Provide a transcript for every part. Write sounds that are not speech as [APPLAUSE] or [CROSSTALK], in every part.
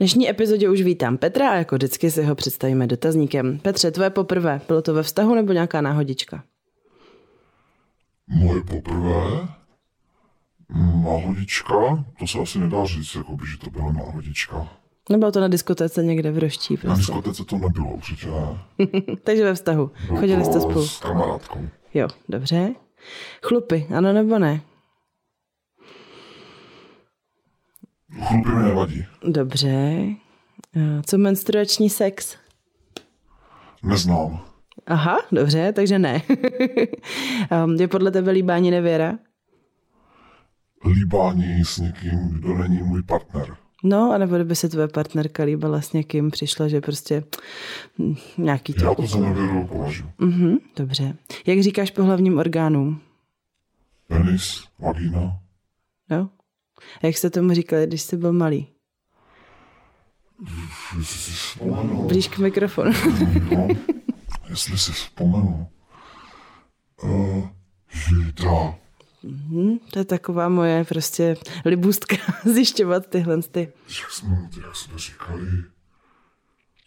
dnešní epizodě už vítám Petra a jako vždycky si ho představíme dotazníkem. Petře, tvoje poprvé, bylo to ve vztahu nebo nějaká náhodička? Moje poprvé? Náhodička? To se asi nedá říct, jako by, že to byla náhodička. Nebylo to na diskotéce někde v Roští Na prostě. diskotéce to nebylo, určitě ne. [LAUGHS] Takže ve vztahu. Bylo Chodili jste spolu. S kamarádkou. Jo, dobře. Chlupy, ano nebo ne? Chlupy mi nevadí. Dobře. Eh, Co menstruační sex? Neznám. Aha, dobře, takže ne. Um, [LAUGHS] Je podle tebe líbání nevěra? Líbání s někým, kdo není můj partner. No, anebo kdyby se tvoje partnerka líbila s někým, přišla, že prostě hm, nějaký Já to... za nevěru považuji. Mhm, dobře. Jak říkáš pohlavním orgánům? Penis, vagína. No? A jak jste tomu říkali, když jsi byl malý? Jestli si vzpomenu. Blíž k mikrofonu. No, jestli si vzpomenu. Uh, Žída. Hm, to je taková moje prostě libůstka [LAUGHS] zjišťovat tyhle ty. Jak jsme, jak jsme říkali,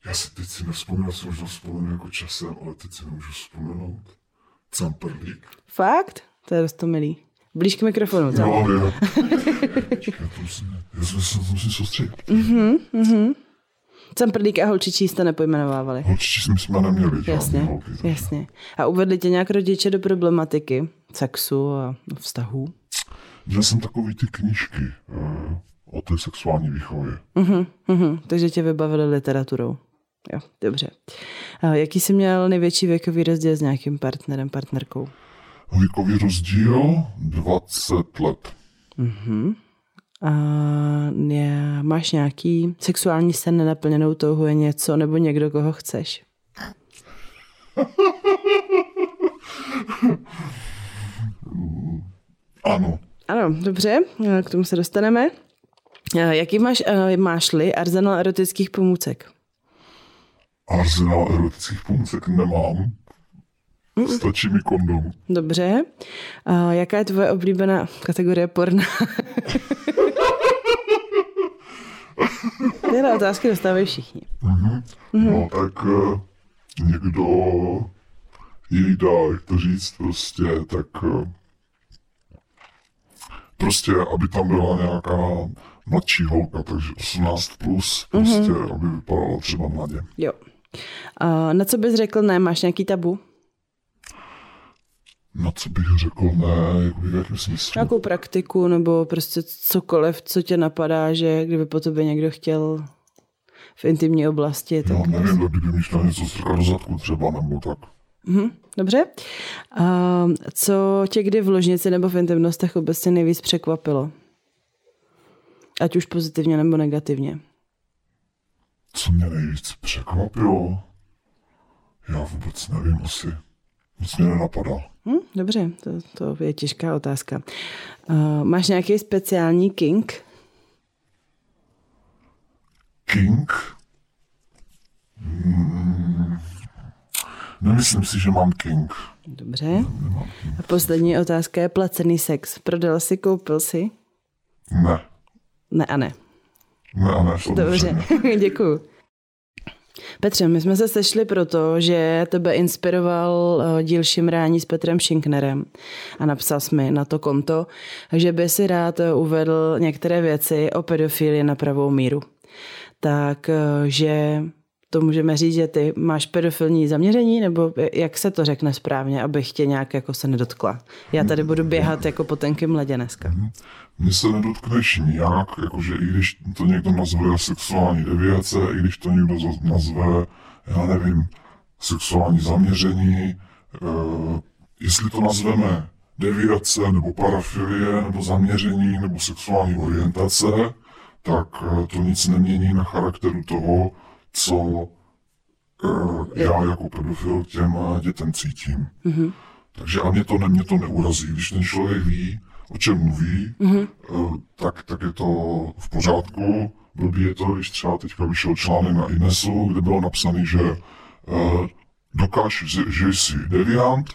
já si teď si nevzpomínám, si možná vzpomenu jako časem, ale teď si nemůžu vzpomenout. Camperlík. Fakt? To je dost milý. Blíž k mikrofonu. No, jo. [LAUGHS] Musím, já se musím, soustředit. Camperlík a holčičí jste nepojmenovávali. Holčičí jsme, jsme neměli Jasně, holky. jasně. A uvedli tě nějak rodiče do problematiky sexu a vztahů? Měl jsem takový ty knížky uh, o té sexuální výchově. Mhm, mhm, takže tě vybavili literaturou. Jo, dobře. A jaký jsi měl největší věkový rozdíl s nějakým partnerem, partnerkou? Věkový rozdíl 20 let. A je, máš nějaký sexuální sen nenaplněnou touhu je něco nebo někdo, koho chceš? [LAUGHS] Ano. Ano, dobře, k tomu se dostaneme. A Jaký máš, a máš-li arzenál erotických pomůcek? Arzenál erotických pomůcek nemám. Stačí mi kondom. Dobře. A jaká je tvoje oblíbená kategorie porna? Tyhle otázky dostávají všichni. No tak eh, někdo jej dá, jak to říct, prostě, tak eh, prostě, aby tam byla nějaká mladší holka, takže 18 plus, prostě, aby vypadala třeba mladě. Jo. A na co bys řekl ne? Máš nějaký tabu? Na co bych řekl ne, jakoby v jakém smyslu? Nějakou praktiku nebo prostě cokoliv, co tě napadá, že kdyby po tobě někdo chtěl v intimní oblasti, tak... Já nevím, kdyby mi chtěl něco strkat do zadku třeba, nebo tak. Mhm, dobře. A co tě kdy v ložnici nebo v intimnostech obecně nejvíc překvapilo? Ať už pozitivně nebo negativně. Co mě nejvíc překvapilo? Já vůbec nevím asi. Nic mě nenapadá. Hm, dobře, to, to je těžká otázka. Uh, máš nějaký speciální king? King? Hmm. Nemyslím si, že mám King. Dobře. A poslední otázka je placený sex. Prodal si, koupil si? Ne. Ne a ne. Ne a ne, Dobře, [LAUGHS] děkuju. Petře, my jsme se sešli proto, že tebe inspiroval eh, díl Šimrání s Petrem Šinknerem a napsal jsi mi na to konto, že by si rád eh, uvedl některé věci o pedofilii na pravou míru. Tak, eh, to můžeme říct, že ty máš pedofilní zaměření, nebo jak se to řekne správně, abych tě nějak jako se nedotkla. Já tady budu běhat jako po tenkým ledě dneska. Mně se nedotkneš nijak, jakože i když to někdo nazve sexuální deviace, i když to někdo nazve, já nevím, sexuální zaměření, uh, jestli to nazveme deviace, nebo parafilie, nebo zaměření, nebo sexuální orientace, tak eh, to nic nemění na charakteru toho, co eh, já jako pedofil těm eh, dětem cítím. Mm-hmm. Takže a mě to, ne, mě to neurazí, když ten člověk ví, o čem mluví, mm-hmm. tak, tak je to v pořádku. Blbý je to, když třeba teďka vyšel článek na Inesu, kde bylo napsané, že uh, dokáž, že, že jsi deviant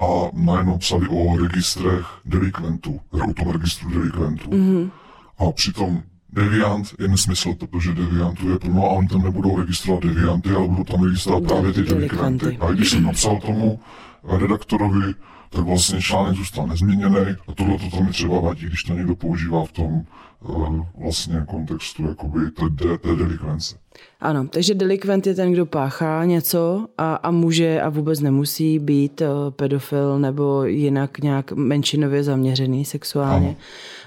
a najednou psali o registrech delikventů, o tom registru delikventů. Mm-hmm. A přitom deviant je nesmysl, protože deviantů je plno a oni tam nebudou registrovat devianty, ale budou tam registrovat právě ty delikventy. A když jsem napsal tomu redaktorovi, tak vlastně článek zůstal nezměněný a tohle to tam třeba vadí, když to někdo používá v tom uh, vlastně kontextu jakoby té, té delikvence. Ano, takže delikvent je ten, kdo páchá něco a, a může a vůbec nemusí být uh, pedofil nebo jinak nějak menšinově zaměřený sexuálně. Ano.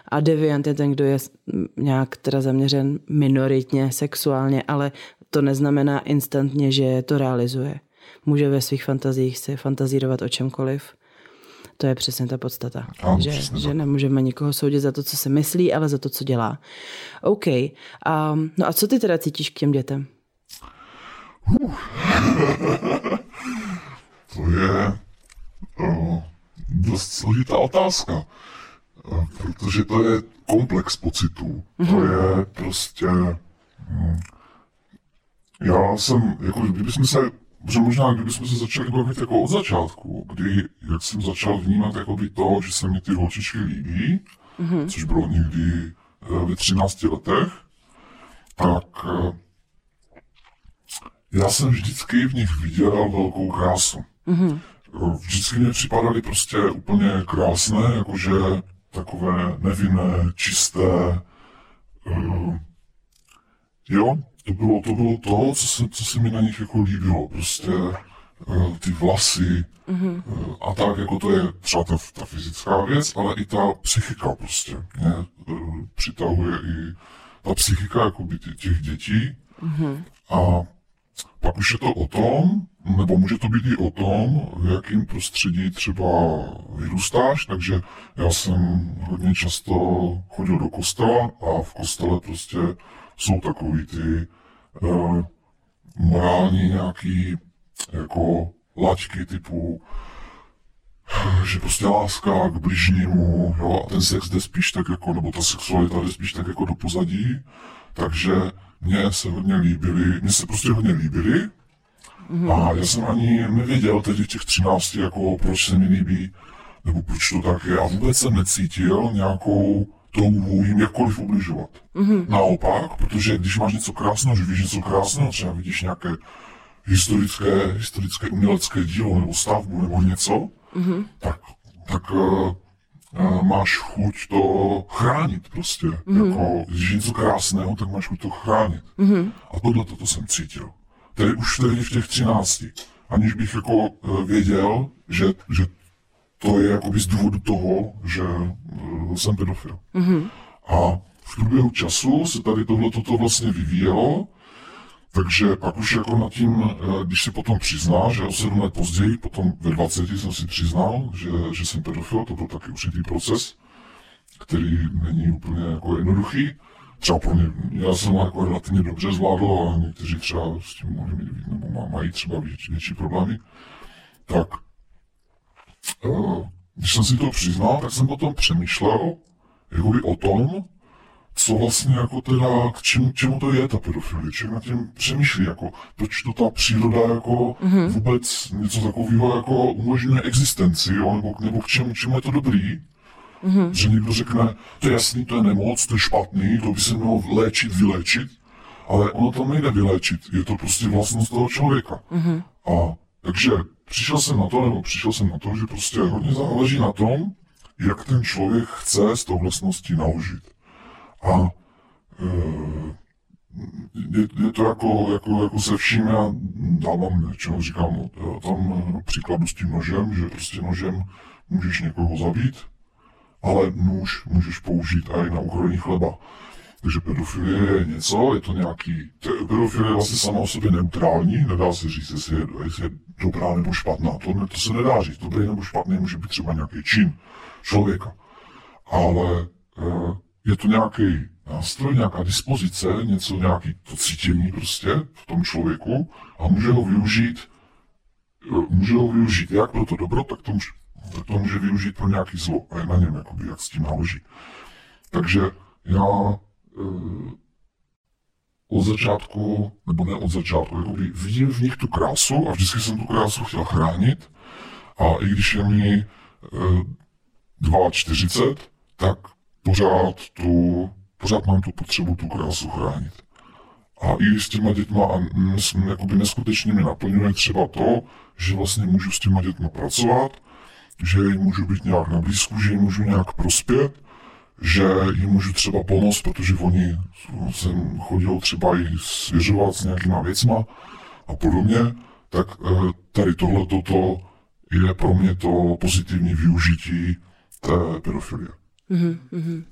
A deviant je ten, kdo je nějak teda zaměřen minoritně sexuálně, ale to neznamená instantně, že to realizuje. Může ve svých fantazích si fantazírovat o čemkoliv to je přesně ta podstata. Ano, že, že nemůžeme nikoho soudit za to, co si myslí, ale za to, co dělá. OK. Um, no a co ty teda cítíš k těm dětem? [LAUGHS] To je uh, dost složitá otázka, uh, protože to je komplex pocitů. Mm-hmm. To mhm. je prostě... Um, já jsem, jako kdybychom se že možná, kdybychom se začali bavit jako od začátku, kdy, jak jsem začal vnímat jakoby to, že se mi ty holčičky líbí, mm-hmm. což bylo někdy uh, ve 13 letech, tak uh, já jsem vždycky v nich viděl velkou krásu. Mm-hmm. Vždycky mě připadaly prostě úplně krásné, jakože takové nevinné, čisté. Jo, to bylo, to bylo to, co se, co se mi na nich jako líbilo. Prostě uh, ty vlasy mm-hmm. uh, a tak, jako to je třeba ta, ta fyzická věc, ale i ta psychika prostě. Mě uh, přitahuje i ta psychika jako by těch dětí. Mm-hmm. A pak už je to o tom, nebo může to být i o tom, v jakém prostředí třeba vyrůstáš, takže já jsem hodně často chodil do kostela a v kostele prostě jsou takový ty uh, morální nějaký jako laťky typu že prostě láska k bližnímu, jo, a ten sex jde spíš tak jako, nebo ta sexualita jde spíš tak jako do pozadí, takže mně se hodně líbily, mně se prostě hodně líbily, mm-hmm. a já jsem ani nevěděl teď těch třinácti, jako proč se mi líbí, nebo proč to tak je, a vůbec jsem necítil nějakou touhu jim jakkoliv ubližovat. Mm-hmm. Naopak, protože když máš něco krásného, že víš něco krásného, třeba vidíš nějaké historické, historické umělecké dílo nebo stavbu nebo něco, mm-hmm. tak, tak uh, uh, máš chuť to chránit prostě. Mm-hmm. Jako, když je něco krásného, tak máš chuť to chránit. Mm-hmm. A tohle toto jsem cítil. Tedy už tedy v těch třinácti. Aniž bych jako uh, věděl, že, že to je jakoby z důvodu toho, že uh, jsem pedofil. Mm-hmm. A v průběhu času se tady tohle toto vlastně vyvíjelo, takže pak už jako nad tím, eh, když si potom přiznal, že o sedm let později, potom ve 20 jsem si přiznal, že, že jsem pedofil, to byl taky určitý proces, který není úplně jako jednoduchý. Třeba pro mě, já jsem jako relativně dobře zvládl a někteří třeba s tím mohli mít, nebo mají třeba větší, větší problémy. Tak když jsem si to přiznal, tak jsem potom přemýšlel jakoby o tom, co vlastně jako teda, k čemu, čemu to je ta pedofilie, člověk nad tím přemýšlí, jako proč to ta příroda jako mm-hmm. vůbec něco takového jako umožňuje existenci, jo, nebo, nebo k čemu, čemu je to dobrý, mm-hmm. že někdo řekne, to je jasný, to je nemoc, to je špatný, to by se mělo léčit, vyléčit, ale ono to nejde vyléčit, je to prostě vlastnost toho člověka. Mm-hmm. A takže přišel jsem na to, nebo přišel jsem na to, že prostě hodně záleží na tom, jak ten člověk chce z toho vlastností naložit. A e, je, je to jako, jako, jako se vším, já dávám, čeho říkám, no, tam příkladu s tím nožem, že prostě nožem můžeš někoho zabít, ale nůž můžeš použít i na ukrojení chleba. Takže pedofilie je něco, je to nějaký, pedofilie je vlastně sama o sobě neutrální, nedá se říct, jestli je, jestli je dobrá nebo špatná, to, ne, to se nedá říct, dobrý nebo špatný může být třeba nějaký čin člověka, ale e, je to nějaký nástroj, nějaká dispozice, něco, nějaký to cítění prostě v tom člověku a může ho využít, e, může ho využít jak pro to dobro, tak to může, to může využít pro nějaký zlo a je na něm, jakoby, jak s tím naloží. Takže já Eh, od začátku, nebo ne od začátku, jakoby vidím v nich tu krásu a vždycky jsem tu krásu chtěl chránit. A i když je mi e, eh, 42, tak pořád tu, pořád mám tu potřebu tu krásu chránit. A i s těma dětma a jakoby neskutečně mi naplňuje třeba to, že vlastně můžu s těma dětma pracovat, že jim můžu být nějak na blízku, že jim můžu nějak prospět, že jim můžu třeba pomoct, protože oni sem chodí třeba i svěřovat s nějakýma věcma a podobně, tak eh, tady tohle toto je pro mě to pozitivní využití té pedofilie. Mm-hmm.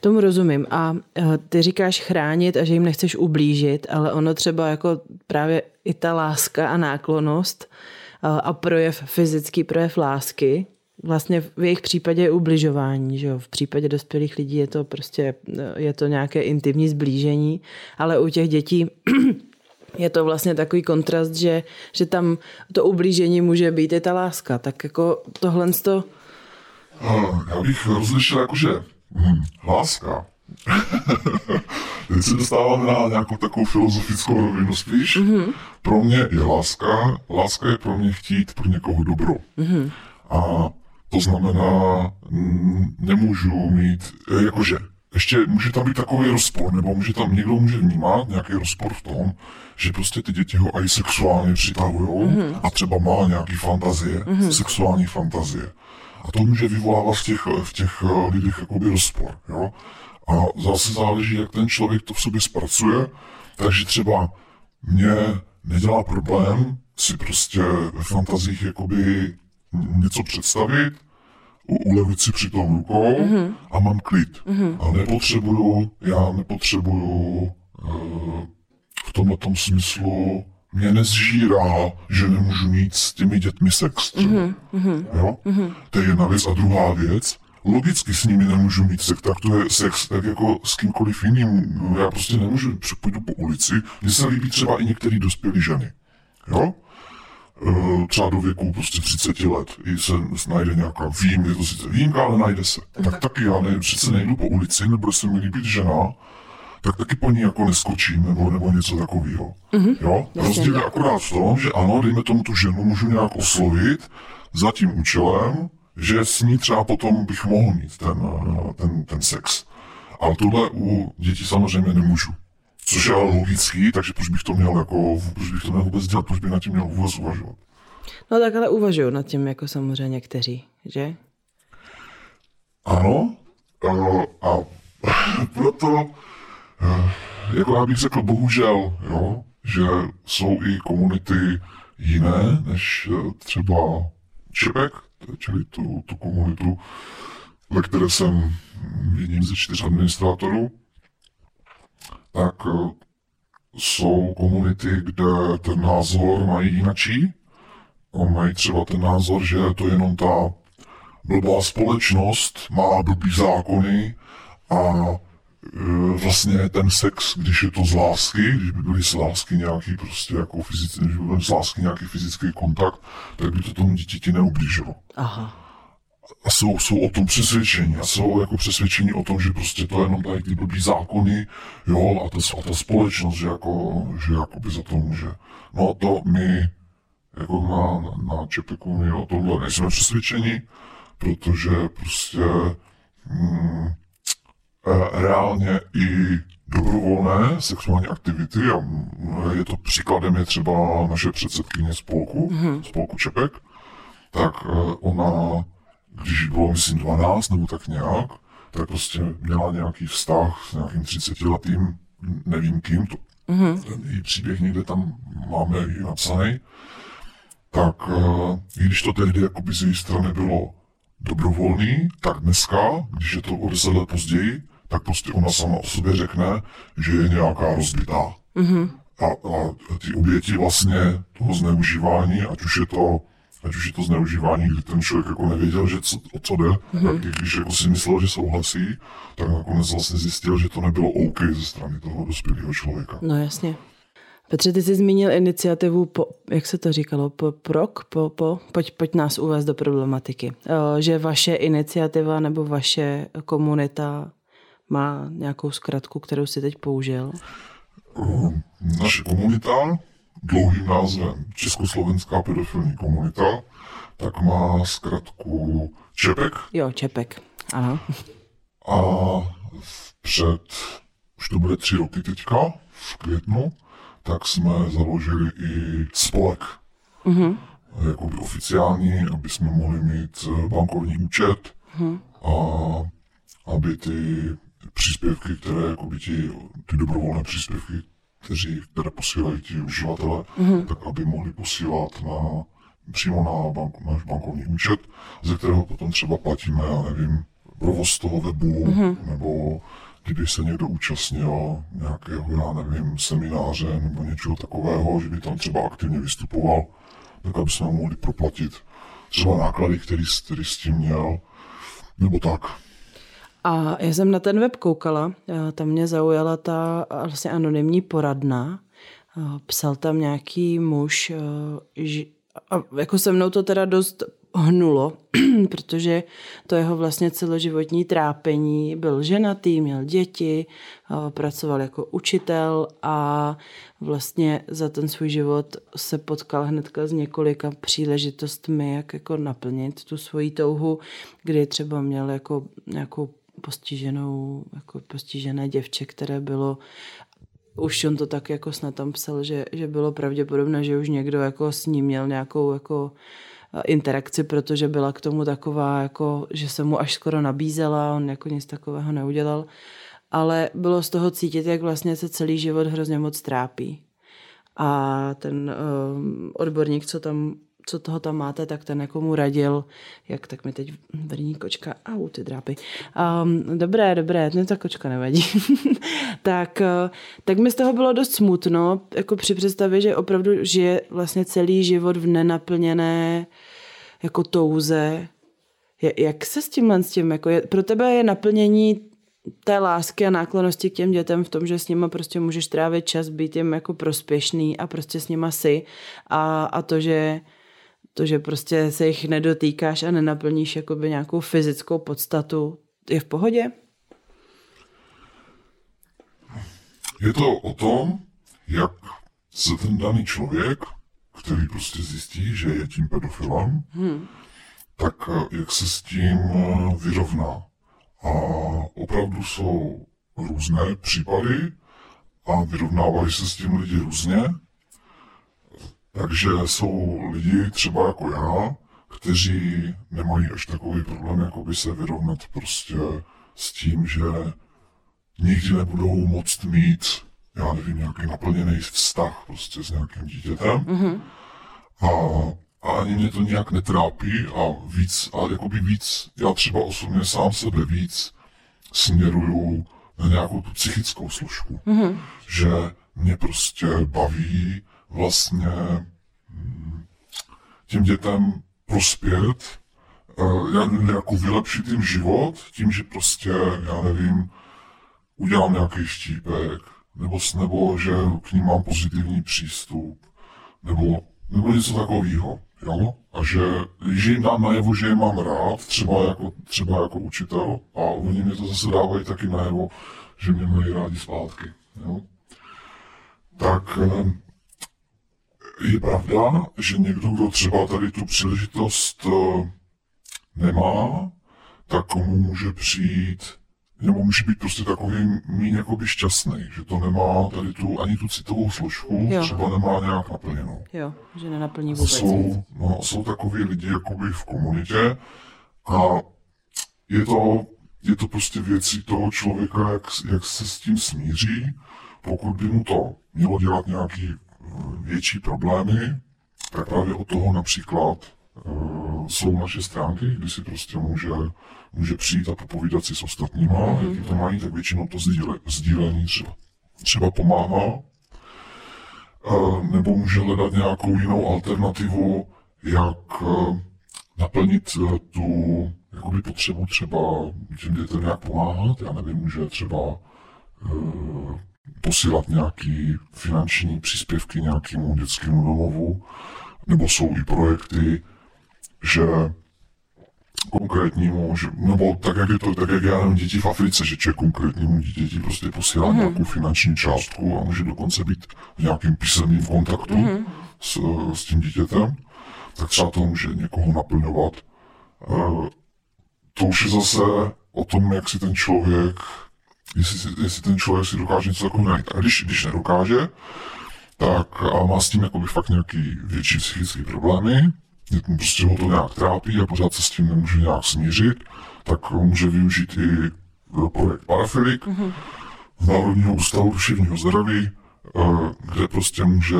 Tomu rozumím. A eh, ty říkáš chránit a že jim nechceš ublížit, ale ono třeba jako právě i ta láska a náklonost eh, a projev, fyzický projev lásky, vlastně v jejich případě je ubližování, že jo? V případě dospělých lidí je to prostě, eh, je to nějaké intimní zblížení, ale u těch dětí [CLEARS THROAT] je to vlastně takový kontrast, že, že tam to ublížení může být i ta láska. Tak jako tohle to... Já bych rozlišil jakože hm, láska. [LAUGHS] Teď se dostáváme na nějakou takovou filozofickou rovinu spíš. Mm-hmm. Pro mě je láska, láska je pro mě chtít pro někoho dobro. Mm-hmm. A to znamená, nemůžu mít, jakože, ještě může tam být takový rozpor, nebo může tam někdo může vnímat nějaký rozpor v tom, že prostě ty děti ho i sexuálně přitahují mm-hmm. a třeba má nějaký fantazie, mm-hmm. sexuální fantazie. A to může vyvolávat v těch, v těch eh, lidech jakoby rozpor, jo. A zase záleží, jak ten člověk to v sobě zpracuje, takže třeba mě nedělá problém si prostě ve fantazích jakoby něco představit, ulevit si při tom rukou mm-hmm. a mám klid. Mm-hmm. A nepotřebuju, já nepotřebuju uh, v tomhle tom smyslu mě nezžírá, že nemůžu mít s těmi dětmi sex. Mm-hmm. Jo? Mm-hmm. To je jedna věc. A druhá věc, logicky s nimi nemůžu mít sex, tak to je sex tak jako s kýmkoliv jiným. Já prostě nemůžu, půjdu po ulici. Mně se líbí třeba i některé dospělé ženy. Jo? E, třeba do věku prostě 30 let i se najde nějaká vím, je to sice výjimka, ale najde se. Tak taky já ne, přece nejdu po ulici, nebude se mi líbit žena, tak taky po ní jako neskočím nebo, nebo něco takového. Mm-hmm. Jo? Rozdíl je akorát v tom, že ano, dejme tomu tu ženu, můžu nějak oslovit za tím účelem, že s ní třeba potom bych mohl mít ten, ten, ten sex. Ale tohle u dětí samozřejmě nemůžu. Což je ale logický, takže proč bych to měl jako, proč bych to měl vůbec dělat, proč bych na tím měl vůbec uvažovat. No tak ale uvažuju nad tím jako samozřejmě někteří, že? Ano, a, a [LAUGHS] proto Eh, jako já bych řekl bohužel, jo, že jsou i komunity jiné, než eh, třeba Čepek, čili tu, tu komunitu, ve které jsem jedním ze čtyř administrátorů, tak eh, jsou komunity, kde ten názor mají jinačí. Mají třeba ten názor, že to je jenom ta blbá společnost, má blbý zákony a Eh, vlastně ten sex, když je to z lásky, když by byly z lásky nějaký prostě jako fyzický, byl z lásky nějaký fyzický kontakt, tak by to tomu dítěti neublížilo. Aha. A jsou, jsou o tom přesvědčení. A jsou jako přesvědčení o tom, že prostě to je jenom tady ty blbý zákony, jo, a ta, a ta společnost, že jako, že jako by za to může. No to my jako na, na, na Čepeku my o tomhle nejsme přesvědčeni, protože prostě hmm, Eh, reálně i dobrovolné sexuální aktivity a je to příkladem je třeba naše předsedkyně spolku, mm-hmm. spolku Čepek, tak eh, ona, když bylo myslím 12 nebo tak nějak, tak prostě měla nějaký vztah s nějakým 30 letým, nevím kým, to, mm-hmm. ten její příběh někde tam máme i napsaný, tak eh, i když to tehdy jakoby z její strany bylo dobrovolný, tak dneska, když je to o 10 let později, tak prostě ona sama o sobě řekne, že je nějaká rozbitá. Mm-hmm. A, a ty oběti vlastně toho zneužívání, ať už je to ať už je to zneužívání, kdy ten člověk jako nevěděl, že co, o co jde, mm-hmm. tak když jako si myslel, že souhlasí, tak nakonec vlastně zjistil, že to nebylo OK ze strany toho dospělého člověka. No jasně. Petře, ty jsi zmínil iniciativu, po, jak se to říkalo, po, prok, po, po, pojď, pojď nás uvést do problematiky. Eh, že vaše iniciativa nebo vaše komunita má nějakou zkratku, kterou si teď použil? Naše komunita, dlouhým názvem Československá pedofilní komunita, tak má zkratku ČEPEK. Jo, ČEPEK, ano. A před, už to bude tři roky teďka, v květnu, tak jsme založili i spolek. Mm-hmm. Jakoby oficiální, aby jsme mohli mít bankovní účet mm-hmm. a aby ty příspěvky, které jakoby ti, ty dobrovolné příspěvky, kteří, které posílají ti uživatelé, mm-hmm. tak aby mohli posílat na, přímo na bank, náš bankovní účet, ze kterého potom třeba platíme, já nevím, provoz toho webu, mm-hmm. nebo kdyby se někdo účastnil nějakého, já nevím, semináře nebo něčeho takového, že by tam třeba aktivně vystupoval, tak aby jsme mohli proplatit třeba náklady, který, který s tím měl, nebo tak. A já jsem na ten web koukala, tam mě zaujala ta vlastně anonymní poradna. Psal tam nějaký muž, a jako se mnou to teda dost hnulo, [CLEARS THROAT] protože to jeho vlastně celoživotní trápení byl ženatý, měl děti, pracoval jako učitel a vlastně za ten svůj život se potkal hnedka s několika příležitostmi, jak jako naplnit tu svoji touhu, kdy třeba měl jako nějakou postiženou, jako postižené děvče, které bylo už on to tak jako snad tam psal, že, že bylo pravděpodobné, že už někdo jako s ním měl nějakou jako eh, interakci, protože byla k tomu taková, jako, že se mu až skoro nabízela, on jako nic takového neudělal. Ale bylo z toho cítit, jak vlastně se celý život hrozně moc trápí. A ten um, odborník, co tam co toho tam máte, tak ten jako mu radil, jak tak mi teď vrní kočka, au, ty drápy. Um, dobré, dobré, ne, ta kočka nevadí. [LAUGHS] tak, uh, tak mi z toho bylo dost smutno, jako při představě, že opravdu žije vlastně celý život v nenaplněné jako touze. Jak se s tímhle s tím, jako je, pro tebe je naplnění té lásky a náklonosti k těm dětem v tom, že s nima prostě můžeš trávit čas, být jim jako prospěšný a prostě s nima si a, a to, že to, že prostě se jich nedotýkáš a nenaplníš jakoby nějakou fyzickou podstatu, je v pohodě? Je to o tom, jak se ten daný člověk, který prostě zjistí, že je tím pedofilem, hmm. tak eh, jak se s tím eh, vyrovná. A opravdu jsou různé případy a vyrovnávají se s tím lidi různě. Takže jsou lidi třeba jako já, kteří nemají až takový problém, jako by se vyrovnat prostě s tím, že nikdy nebudou moct mít, já nevím, nějaký naplněný vztah prostě s nějakým dítětem. Mm-hmm. A, a ani mě to nějak netrápí a víc, a jakoby víc, já třeba osobně sám sebe víc směruju na nějakou tu psychickou složku. Mm-hmm. Že mě prostě baví vlastně těm dětem prospět, eh, jako vylepšit jim život tím, že prostě, já nevím, udělám nějaký štípek, nebo, nebo že k ním mám pozitivní přístup, nebo, nebo něco takového. Jo? A že, že jim dám najevo, že je mám rád, třeba jako, třeba jako učitel, a oni mi to zase dávají taky najevo, že mě mají rádi zpátky. Jo? Tak eh, je pravda, že někdo, kdo třeba tady tu příležitost eh, nemá, tak komu může přijít, nebo může být prostě takový méně jakoby šťastný, že to nemá tady tu, ani tu citovou složku, jo. třeba nemá nějak naplněnou. Jo, že nenaplní vůbec jsou, no, jsou takový lidi jakoby v komunitě a je to, je to prostě věcí toho člověka, jak, jak se s tím smíří, pokud by mu to mělo dělat nějaký větší problémy, tak právě od toho například uh, jsou naše stránky, kdy si prostě může, může přijít a popovídat si s ostatníma, mm-hmm. jaký to mají, tak většinou to sdíle, sdílení třeba, třeba pomáhá. Uh, nebo může hledat nějakou jinou alternativu, jak uh, naplnit tu jakoby potřebu třeba těm dětem nějak pomáhat. Já nevím, může třeba posílat nějaký finanční příspěvky nějakému dětskému domovu, nebo jsou i projekty, že konkrétnímu, že, nebo tak jak je to, tak jak já nevím, děti v Africe, že člověk konkrétnímu dítěti prostě posílá mm-hmm. nějakou finanční částku a může dokonce být v nějakým písemným kontaktu mm-hmm. s, s tím dítětem, tak třeba to může někoho naplňovat. E, to už je zase o tom, jak si ten člověk jestli, jestli ten člověk si dokáže něco takového najít. A když, když nedokáže, tak a má s tím jakoby fakt nějaký větší psychické problémy, prostě ho to nějak trápí a pořád se s tím nemůže nějak smířit, tak může využít i e, projekt Parafilik mm-hmm. z Národního ústavu duševního zdraví, e, kde prostě může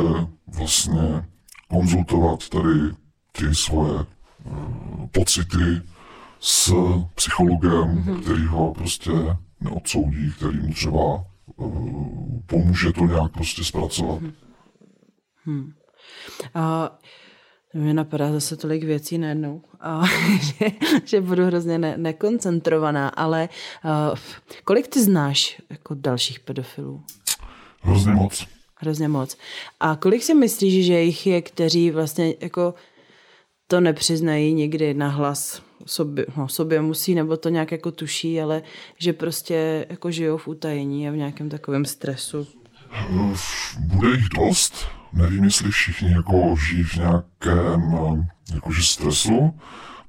vlastně konzultovat tady ty svoje e, pocity s psychologem, mm-hmm. který ho prostě neodsoudí, který mu třeba pomůže to nějak prostě zpracovat. Mm-hmm. Hmm. A mě napadá zase tolik věcí najednou, a, [LAUGHS] že, že budu hrozně ne, nekoncentrovaná, ale uh, kolik ty znáš jako dalších pedofilů? Hrozně moc. Hrozně moc. A kolik si myslíš, že jich je, kteří vlastně jako to nepřiznají nikdy na hlas sobě, no, sobě musí, nebo to nějak jako tuší, ale že prostě jako žijou v utajení a v nějakém takovém stresu? Bude jich dost, nevím, jestli všichni jako žijí v nějakém jakože stresu,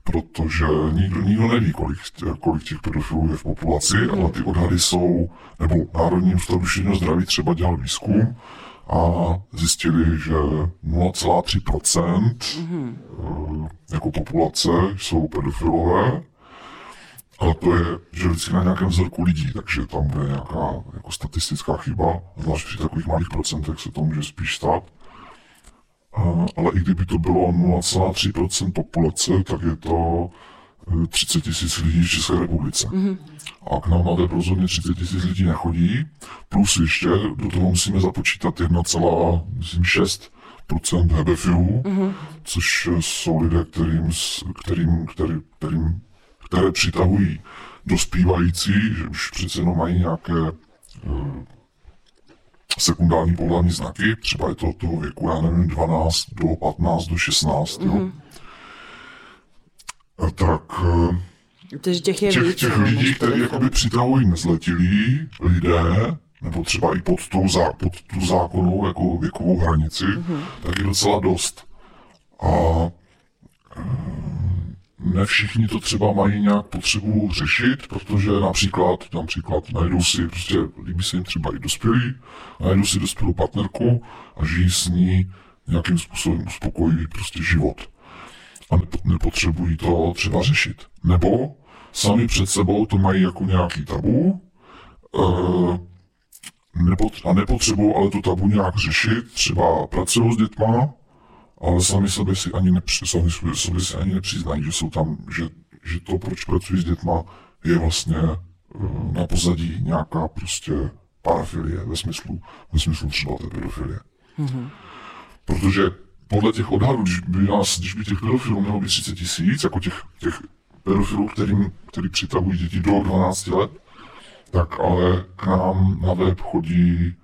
protože nikdo, nikdo neví, kolik, kolik těch pedofilů je v populaci, ale ty odhady jsou, nebo Národní ústav zdraví třeba dělal výzkum a zjistili, že 0,3% mm. jako populace jsou pedofilové, ale to je, že vždycky na nějakém vzorku lidí, takže tam bude nějaká jako statistická chyba, zvlášť při takových malých procentech se to může spíš stát. Ale i kdyby to bylo 0,3% populace, tak je to 30 eh, tisíc lidí v České republice. Mm-hmm. A k nám na rozhodně 30 tisíc lidí nechodí, plus ještě do toho musíme započítat 1,6 procent hebefilů, mm-hmm. což jsou lidé, kterým, kterým, který, kterým které přitahují dospívající, že už přece jenom mají nějaké uh, sekundární pohlavní znaky, třeba je to od toho věku, já nevím, 12 do 15 do 16, mm-hmm. jo. A tak uh, Takže těch, je těch, těch no, lidí, kteří jakoby přitahují nezletilí lidé, nebo třeba i pod tu, zá, pod tu zákonnou jako věkovou hranici, mm-hmm. tak je docela dost. A uh, ne všichni to třeba mají nějak potřebu řešit, protože například, například najdou si, prostě líbí se jim třeba i dospělí, najdou si dospělou partnerku a žijí s ní nějakým způsobem uspokojivý prostě život. A nepotřebují to třeba řešit. Nebo sami před sebou to mají jako nějaký tabu, e, a nepotřebují ale to tabu nějak řešit, třeba pracují s dětma, ale sami sobě si ani, nepři, sami sobě, si ani nepřiznají, že jsou tam, že, že to, proč pracují s dětma, je vlastně uh, na pozadí nějaká prostě parafilie ve smyslu, ve smyslu třeba té pedofilie. Mm-hmm. Protože podle těch odhadů, když by, nás, když by těch pedofilů mělo být 30 tisíc, jako těch, těch pedofilů, kterým, který přitahují děti do 12 let, tak ale k nám na web chodí,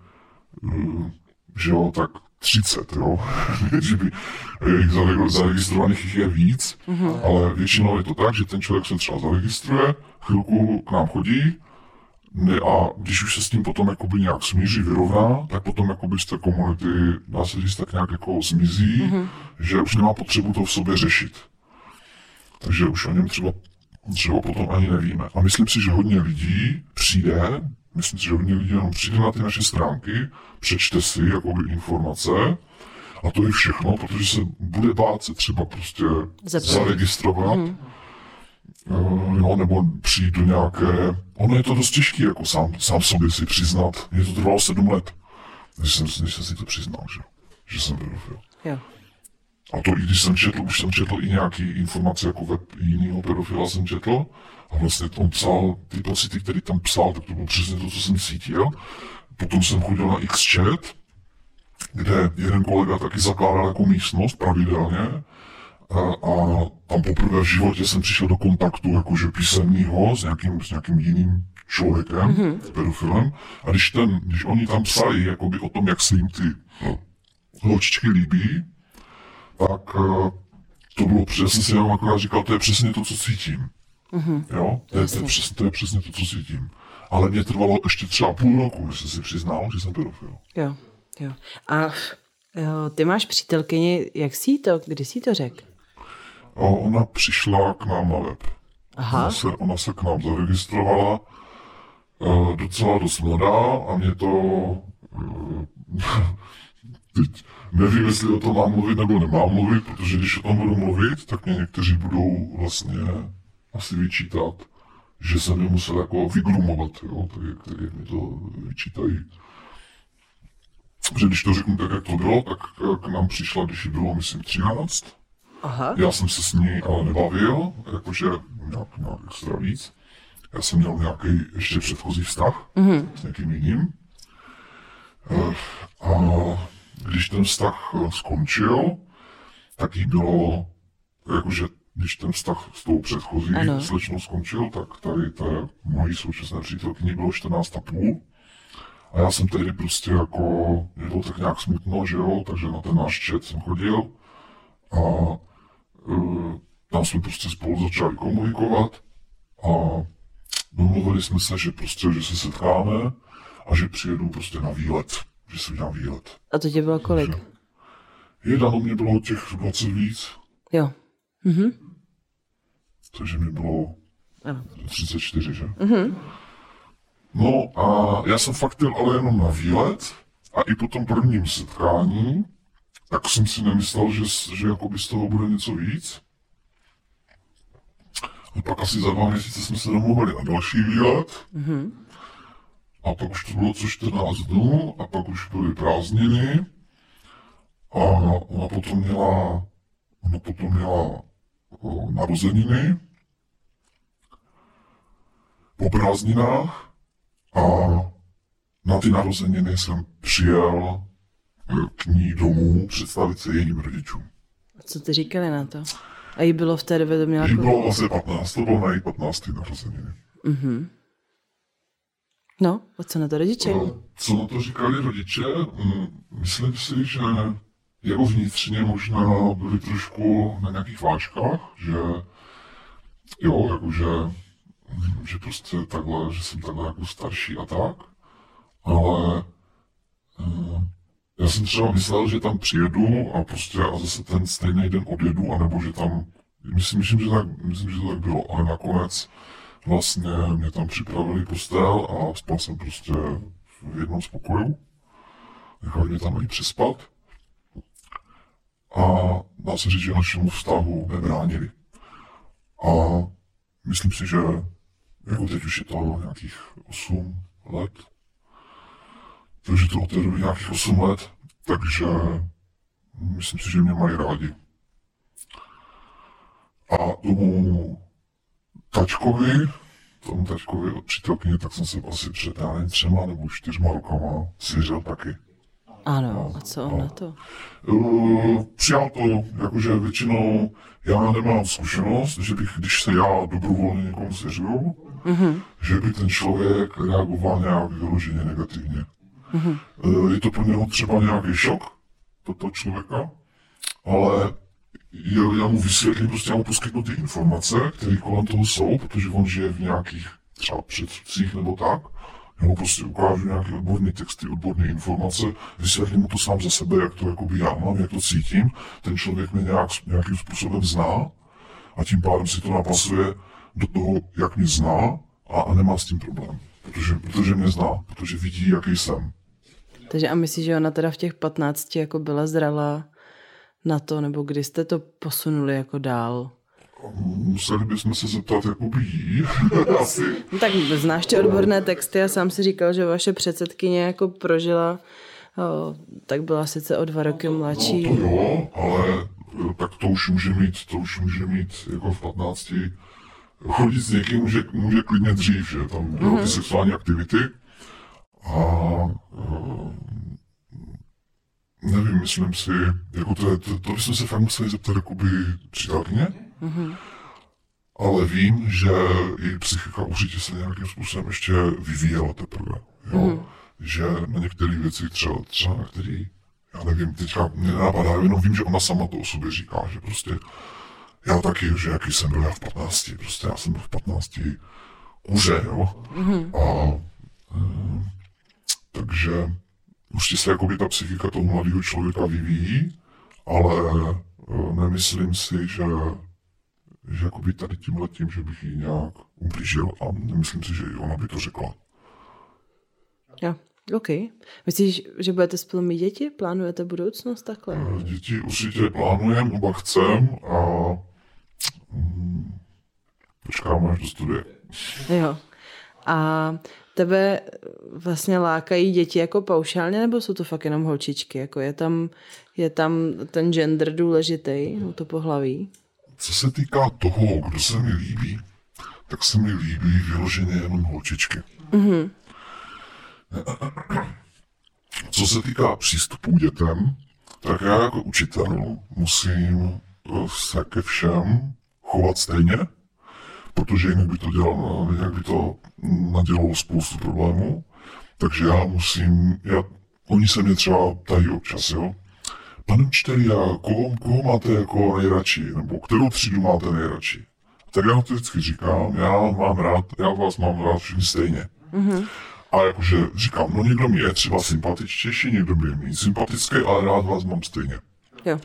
uh, že jo, tak 30, jo. [LAUGHS] že by jich zaregistrovaných je víc, mm-hmm. ale většinou je to tak, že ten člověk se třeba zaregistruje, chvilku k nám chodí, ne, a když už se s tím potom jakoby nějak smíří, vyrovná, tak potom jakoby z té komunity, dá se říct, tak nějak jako zmizí, mm-hmm. že už nemá potřebu to v sobě řešit. Takže už o něm třeba, třeba potom ani nevíme. A myslím si, že hodně lidí přijde Myslím si, že hodně lidí jenom přijde na ty naše stránky, přečte si jakoby informace a to je všechno, protože se bude bát se třeba prostě zaregistrovat. Mm. Jo, nebo přijít do nějaké... Ono je to dost těžké, jako sám, sám sobě si přiznat. Mně to trvalo sedm let, než jsem, než jsem si to přiznal, že, že jsem pedofil. Jo. A to i když jsem četl, už jsem četl i nějaký informace jako web jiného pedofila jsem četl, a vlastně on psal ty pocity, které tam psal, tak to bylo přesně to, co jsem cítil. Potom jsem chodil na Xchat, kde jeden kolega taky zakládal jako místnost pravidelně. A, a tam poprvé v životě jsem přišel do kontaktu jakože písemního s nějakým, s nějakým jiným člověkem, mm-hmm. pedofilem. A když, ten, když oni tam psali jakoby o tom, jak se jim ty no, holčičky líbí, tak eh, to bylo přesně, jsem si jenom akorát říkal, to je přesně to, co cítím. Mm-hmm. Jo, to je, to, je přesně, to je přesně to, co cítím. Ale mě trvalo ještě třeba půl roku, než jsem si přiznal, že jsem pedofil. Jo, jo. A jo, ty máš přítelkyni, jak jsi to, kdy jsi to řekl? Ona přišla k nám na web. Aha. Ona se, ona se k nám zaregistrovala uh, docela dost mladá a mě to uh, [LAUGHS] teď nevím, jestli o tom mám mluvit nebo nemám mluvit, protože když o tom budu mluvit, tak mě někteří budou vlastně asi vyčítat, že jsem je musel jako vygrumovat, jo, tak jak, tak jak mi to vyčítají. Že když to řeknu tak, jak to bylo, tak k nám přišla, když bylo, myslím, 13. Aha. Já jsem se s ní ale nebavil, jakože nějak, nějak extra víc. Já jsem měl nějaký ještě předchozí vztah mm-hmm. s někým jiným. Eh, A když ten vztah eh, skončil, tak jí bylo, jakože když ten vztah s tou předchozí Ano. slečnou skončil, tak tady té mojí současné přítelkyni bylo 14,5. A já jsem tehdy prostě jako, mě bylo tak nějak smutno, že jo, takže na ten náš chat jsem chodil a tam jsme prostě spolu začali komunikovat a domluvili jsme se, že prostě, že se setkáme a že přijedu prostě na výlet, že si udělám výlet. A to tě bylo kolik? Jedna u mě bylo těch 20 víc, Jo. Mhm. takže mi bylo Ano. 34, že? No a já jsem fakt jel ale jenom na výlet a i po tom prvním setkání, tak jsem si nemyslel, že, že jakoby z toho bude něco víc. A pak asi za dva měsíce jsme se domluvili na další výlet. A pak už to bylo co 14 dnů a pak už byly prázdniny. A ona potom měla, ona potom měla o, narozeniny po prázdninách a na ty narozeniny jsem přijel k ní domů představit se jejím rodičům. A co ty říkali na to? A jí bylo v té době, to měla Jí kolik? bylo vlastně 15, to bylo na její 15. narozeniny. No, a co na to rodiče? Eh, Co na to říkali rodiče? Mm, Myslím si, že jako vnitřně možná byli trošku na nějakých vážkách, že jo, jakože že prostě takhle, že jsem takhle jako starší a tak, ale eh, já jsem třeba myslel, že tam přijedu a prostě a zase ten stejný den odjedu, anebo že tam, myslím, myslím, že tak, myslím, že to tak bylo, ale nakonec vlastně mě tam připravili postel a spal jsem prostě v jednom z pokojů. Nechali mě tam ani přespat. A dá se říct, že našemu vztahu nebránili. A myslím si, že jako teď už je to nějakých 8 let. Takže to od té doby nějakých 8 let. Takže myslím si, že mě mají rádi. A tomu tačkovi, tomu tačkovi od přítelkyně, tak jsem se asi před já nevím, třema nebo čtyřma rokama svěřil taky. Ano, a co on na to? Uh, přijal to, jakože většinou já nemám zkušenost, že bych, když se já dobrovolně někomu svěřuju, mm-hmm. že by ten člověk reagoval nějak vyloženě negativně. Mm-hmm. Uh, je to pro něho třeba nějaký šok, toto člověka, ale já mu vysvětlím, prostě já mu poskytnu ty informace, které kolem toho jsou, protože on žije v nějakých třeba předsudcích nebo tak. Já mu prostě ukážu nějaké odborné texty, odborné informace, vysvětlím mu to sám za sebe, jak to jakoby já mám, jak to cítím. Ten člověk mě nějak, nějakým způsobem zná a tím pádem si to napasuje do toho, jak mě zná a, a nemá s tím problém. Protože, protože mě zná, protože vidí, jaký jsem. Takže a myslíš, že ona teda v těch 15 jako byla zralá na to, nebo kdy jste to posunuli jako dál? Museli bychom se zeptat, jakoby jí, [LAUGHS] asi. No tak znáš ty odborné texty a sám si říkal, že vaše předsedkyně jako prožila, o, tak byla sice o dva roky mladší. No to jo, ale eh, tak to už může mít, to už může mít jako v 15. Chodit s někým může, může klidně dřív, že tam mm-hmm. ty sexuální aktivity. A uh, nevím, myslím si, jako to, to, to bychom se fakt museli zeptat jakoby přítelkyně. Mm-hmm. Ale vím, že její psychika určitě se nějakým způsobem ještě vyvíjela teprve. Jo? Mm-hmm. Že na některé věci třeba, třeba na který, já nevím, teďka mě nenapadá, jenom vím, že ona sama to o sobě říká, že prostě já taky, že jaký jsem byl já v 15, prostě já jsem byl v 15 kuře, jo. Mm-hmm. A eh, takže určitě se jakoby ta psychika toho mladého člověka vyvíjí, ale eh, nemyslím si, že že jakoby tady tím letím, že bych jí nějak ublížil a nemyslím si, že i ona by to řekla. Jo, OK. Myslíš, že budete spolu mít děti? Plánujete budoucnost takhle? Eh, Děti určitě plánujeme, oba chcem a mm, počkáme až do studie. Jo. A tebe vlastně lákají děti jako paušálně, nebo jsou to fakt jenom holčičky? Jako je tam, je tam ten gender důležitý, no to pohlaví? Co se týká toho, kdo se mi líbí, tak se mi líbí vyloženě jenom holčičky. Mm-hmm. Co se týká přístupu k dětem, tak já jako učitel musím eh, se ke všem chovat stejně, protože jinak by to dělalo, jinak by to nadělalo spoustu problémů. Takže já musím, já, oni se mě třeba ptají občas, jo. Pane učiteli, a koho, koho máte jako nejradši, nebo kterou třídu máte nejradši? Tak já to vždycky říkám, já mám rád, já vás mám rád všichni stejně. Mm-hmm. A jakože říkám, no někdo mi je třeba sympatičtější, někdo mi je méně sympatický, ale rád vás mám stejně. Jo.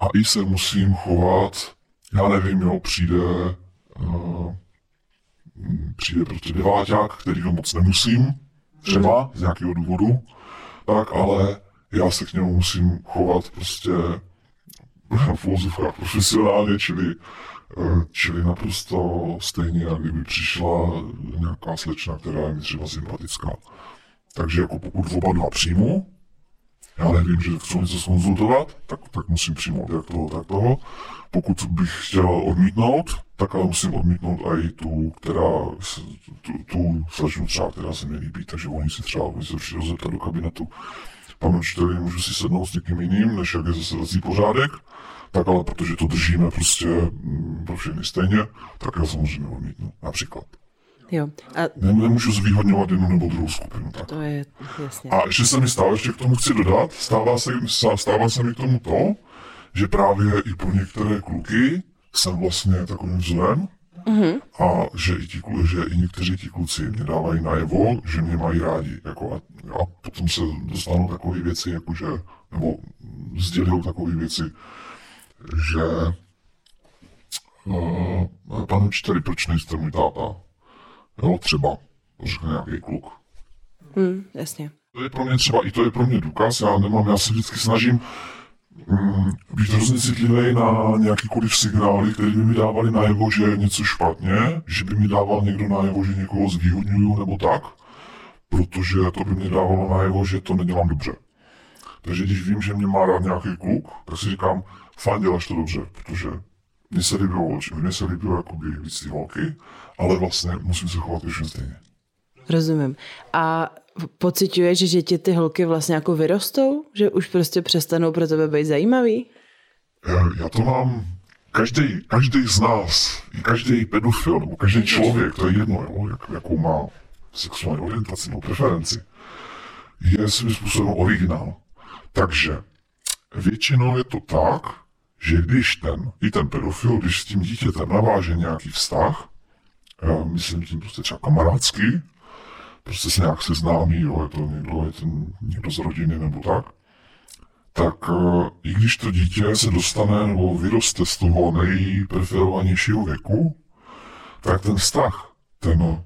A i se musím chovat, já nevím, jo, přijde, přijde prostě deváťák, který ho moc nemusím, třeba z nějakého důvodu, tak ale já se k němu musím chovat prostě v vozovkách profesionálně, čili, eh, čili naprosto stejně, jak kdyby přišla nějaká slečna, která je mi třeba sympatická. Takže jako pokud oba dva přijmu, já nevím, že chci něco skonzultovat, tak, tak musím přijmout jak toho, tak toho. Pokud bych chtěl odmítnout, tak ale musím odmítnout i tu, která, tu, tu slečnu třeba, která se mi líbí, takže oni si třeba oni se přijde zeptat do kabinetu. Pane učiteli, můžu si sednout s někým jiným, než jak je zasedací pořádek, tak ale protože to držíme prostě mm, pro všechny stejně, tak já samozřejmě odmítnu, například. Jo. A Nem- Nemůžu zvýhodňovat jednu nebo druhou skupinu. Tak. to je jasně. A ještě se mi stává, ještě k tomu chci dodat, stává se, stává se mi k tomu to, že právě i pro některé kluky jsem vlastně takovým vzorem mm-hmm. a že i, ti, že i někteří ti kluci mě dávají najevo, že mě mají rádi. Jako a, a potom se dostanou takové věci, jakože, nebo sdělil takové věci, že uh, pane učiteli, proč nejste můj táta? Jo, třeba, řekne nějaký kluk. Hm, jasně. To je pro mě třeba, i to je pro mě důkaz, já nemám, já se vždycky snažím mm, být hrozně citlivý na nějakýkoliv signály, které by mi dávali najevo, že je něco špatně, že by mi dával někdo najevo, že někoho zvýhodňuju nebo tak, protože to by mě dávalo najevo, že to nedělám dobře. Takže když vím, že mě má rád nějaký kluk, tak si říkám, fajn, děláš to dobře, protože mně se líbilo, mně se líbilo jakoby víc ty holky, ale vlastně musím se chovat ještě stejně. Rozumím. A pociťuješ, že ti ty holky vlastně jako vyrostou? Že už prostě přestanou pro tebe být zajímavý? Eh, Já to mám, každý, každý z nás, i každý pedofil, nebo každý člověk, to je jedno, jo, jak, jakou má sexuální orientaci nebo preferenci, je svým způsobem originál. Takže většinou je to tak, že když ten, i ten pedofil, když s tím dítětem naváže nějaký vztah, myslím tím prostě třeba kamarádský, prostě se nějak seznámí, jo, je to někdo, je ten někdo z rodiny nebo tak, tak eh, i když to dítě se dostane nebo vyroste z toho nejpreferovanějšího věku, tak ten vztah, ten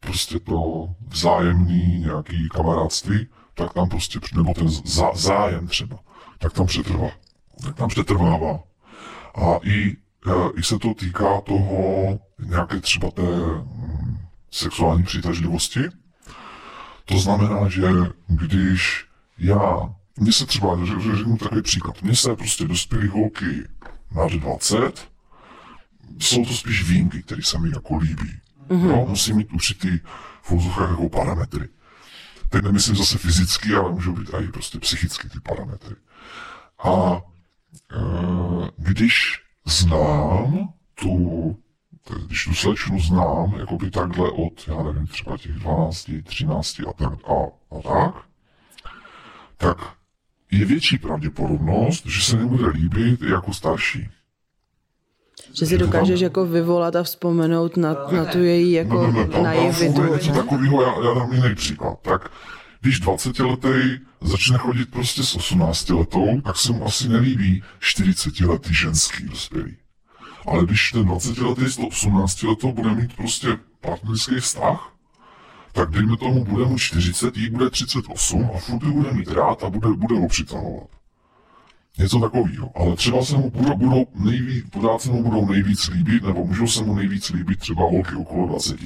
prostě to vzájemný nějaký kamarádství, tak tam prostě, nebo ten zá, zájem třeba, tak tam přetrvá. Tak tam přetrvává. A i, eh, i se to týká toho nějaké třeba té mm, sexuální přitažlivosti. To znamená, že když já, mně se třeba, řeknu takový příklad, mně se prostě dospělí holky nad 20, jsou to spíš výjimky, které se mi jako líbí. Mm-hmm. Jo, musí mít určitý v jako parametry. Teď nemyslím zase fyzicky, ale můžou být i prostě psychicky ty parametry. A e, když znám tu, když tu slečnu znám, jako by takhle od, já nevím, třeba těch 12, 13 a tak, a, a tak, tak je větší pravděpodobnost, že se nebude líbit i jako starší. Že si dokážeš jako vyvolat a vzpomenout na, na tu její jako No, no, no, tam, tam naivitu. funguje něco ne? takového, já, já dám jiný příklad. Tak když 20 letý začne chodit prostě s 18 letou, tak se mu asi nelíbí 40 letý ženský dospělý. Ale když ten 20 letý s 18 letou bude mít prostě partnerský vztah, tak dejme tomu, bude mu 40, jí bude 38 a furt bude mít rád a bude, bude ho přitahovat. Něco takového. Ale třeba se mu budou, budou nejvíc, podáci se mu budou nejvíc líbit, nebo můžou se mu nejvíc líbit třeba holky okolo 20.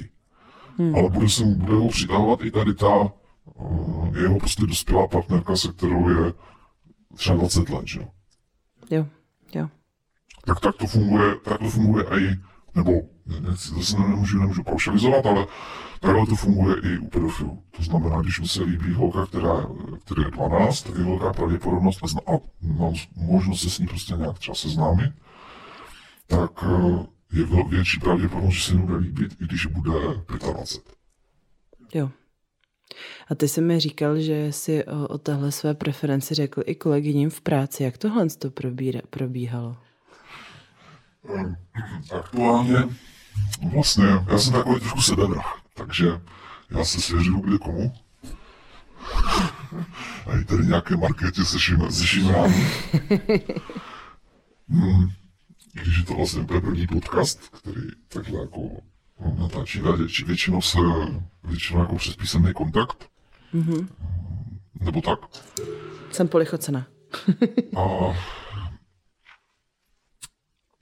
Hmm. Ale bude se mu, bude ho přitahovat i tady ta jeho prostě dospělá partnerka, se kterou je třeba 20 let, že jo? Jo, Tak tak to funguje, tak to funguje i, nebo zase nemůžu, nemůžu paušalizovat, ale takhle to funguje i u pedofilů. To znamená, když mi se líbí holka, která, která je 12, tak je velká pravděpodobnost a, a mám možnost se s ní prostě nějak třeba seznámit, tak eh, je větší pravděpodobnost, že se mi bude líbit, i když bude 25. Jo. A ty jsi mi říkal, že jsi o, o téhle své preferenci řekl i kolegyním v práci. Jak tohle to probíra, probíhalo? Ehm, aktuálně vlastně, já jsem takový trošku sebevrah, takže já se svěřil kde komu. A i tady nějaké markety se šimrány. [LAUGHS] Hmm, když je to vlastně první podcast, který takhle jako natáčí většinou se, většinou jako přes písemný kontakt. Mm-hmm. Nebo tak. Jsem polichocena. [LAUGHS] a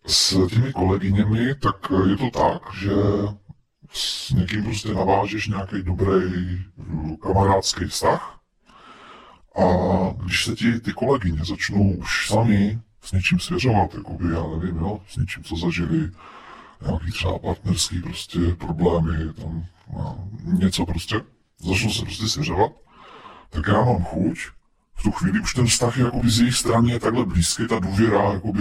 s těmi kolegyněmi, tak je to tak, že s někým prostě navážeš nějaký dobrý kamarádský vztah a když se ti ty kolegyně začnou už sami s něčím svěřovat, jakoby, já nevím, jo, s něčím, co zažili, nějaký třeba partnerský prostě problémy, tam něco prostě, začnu se prostě svěřovat, tak já mám chuť, v tu chvíli už ten vztah je jakoby z jejich strany je takhle blízký, ta důvěra, jakoby,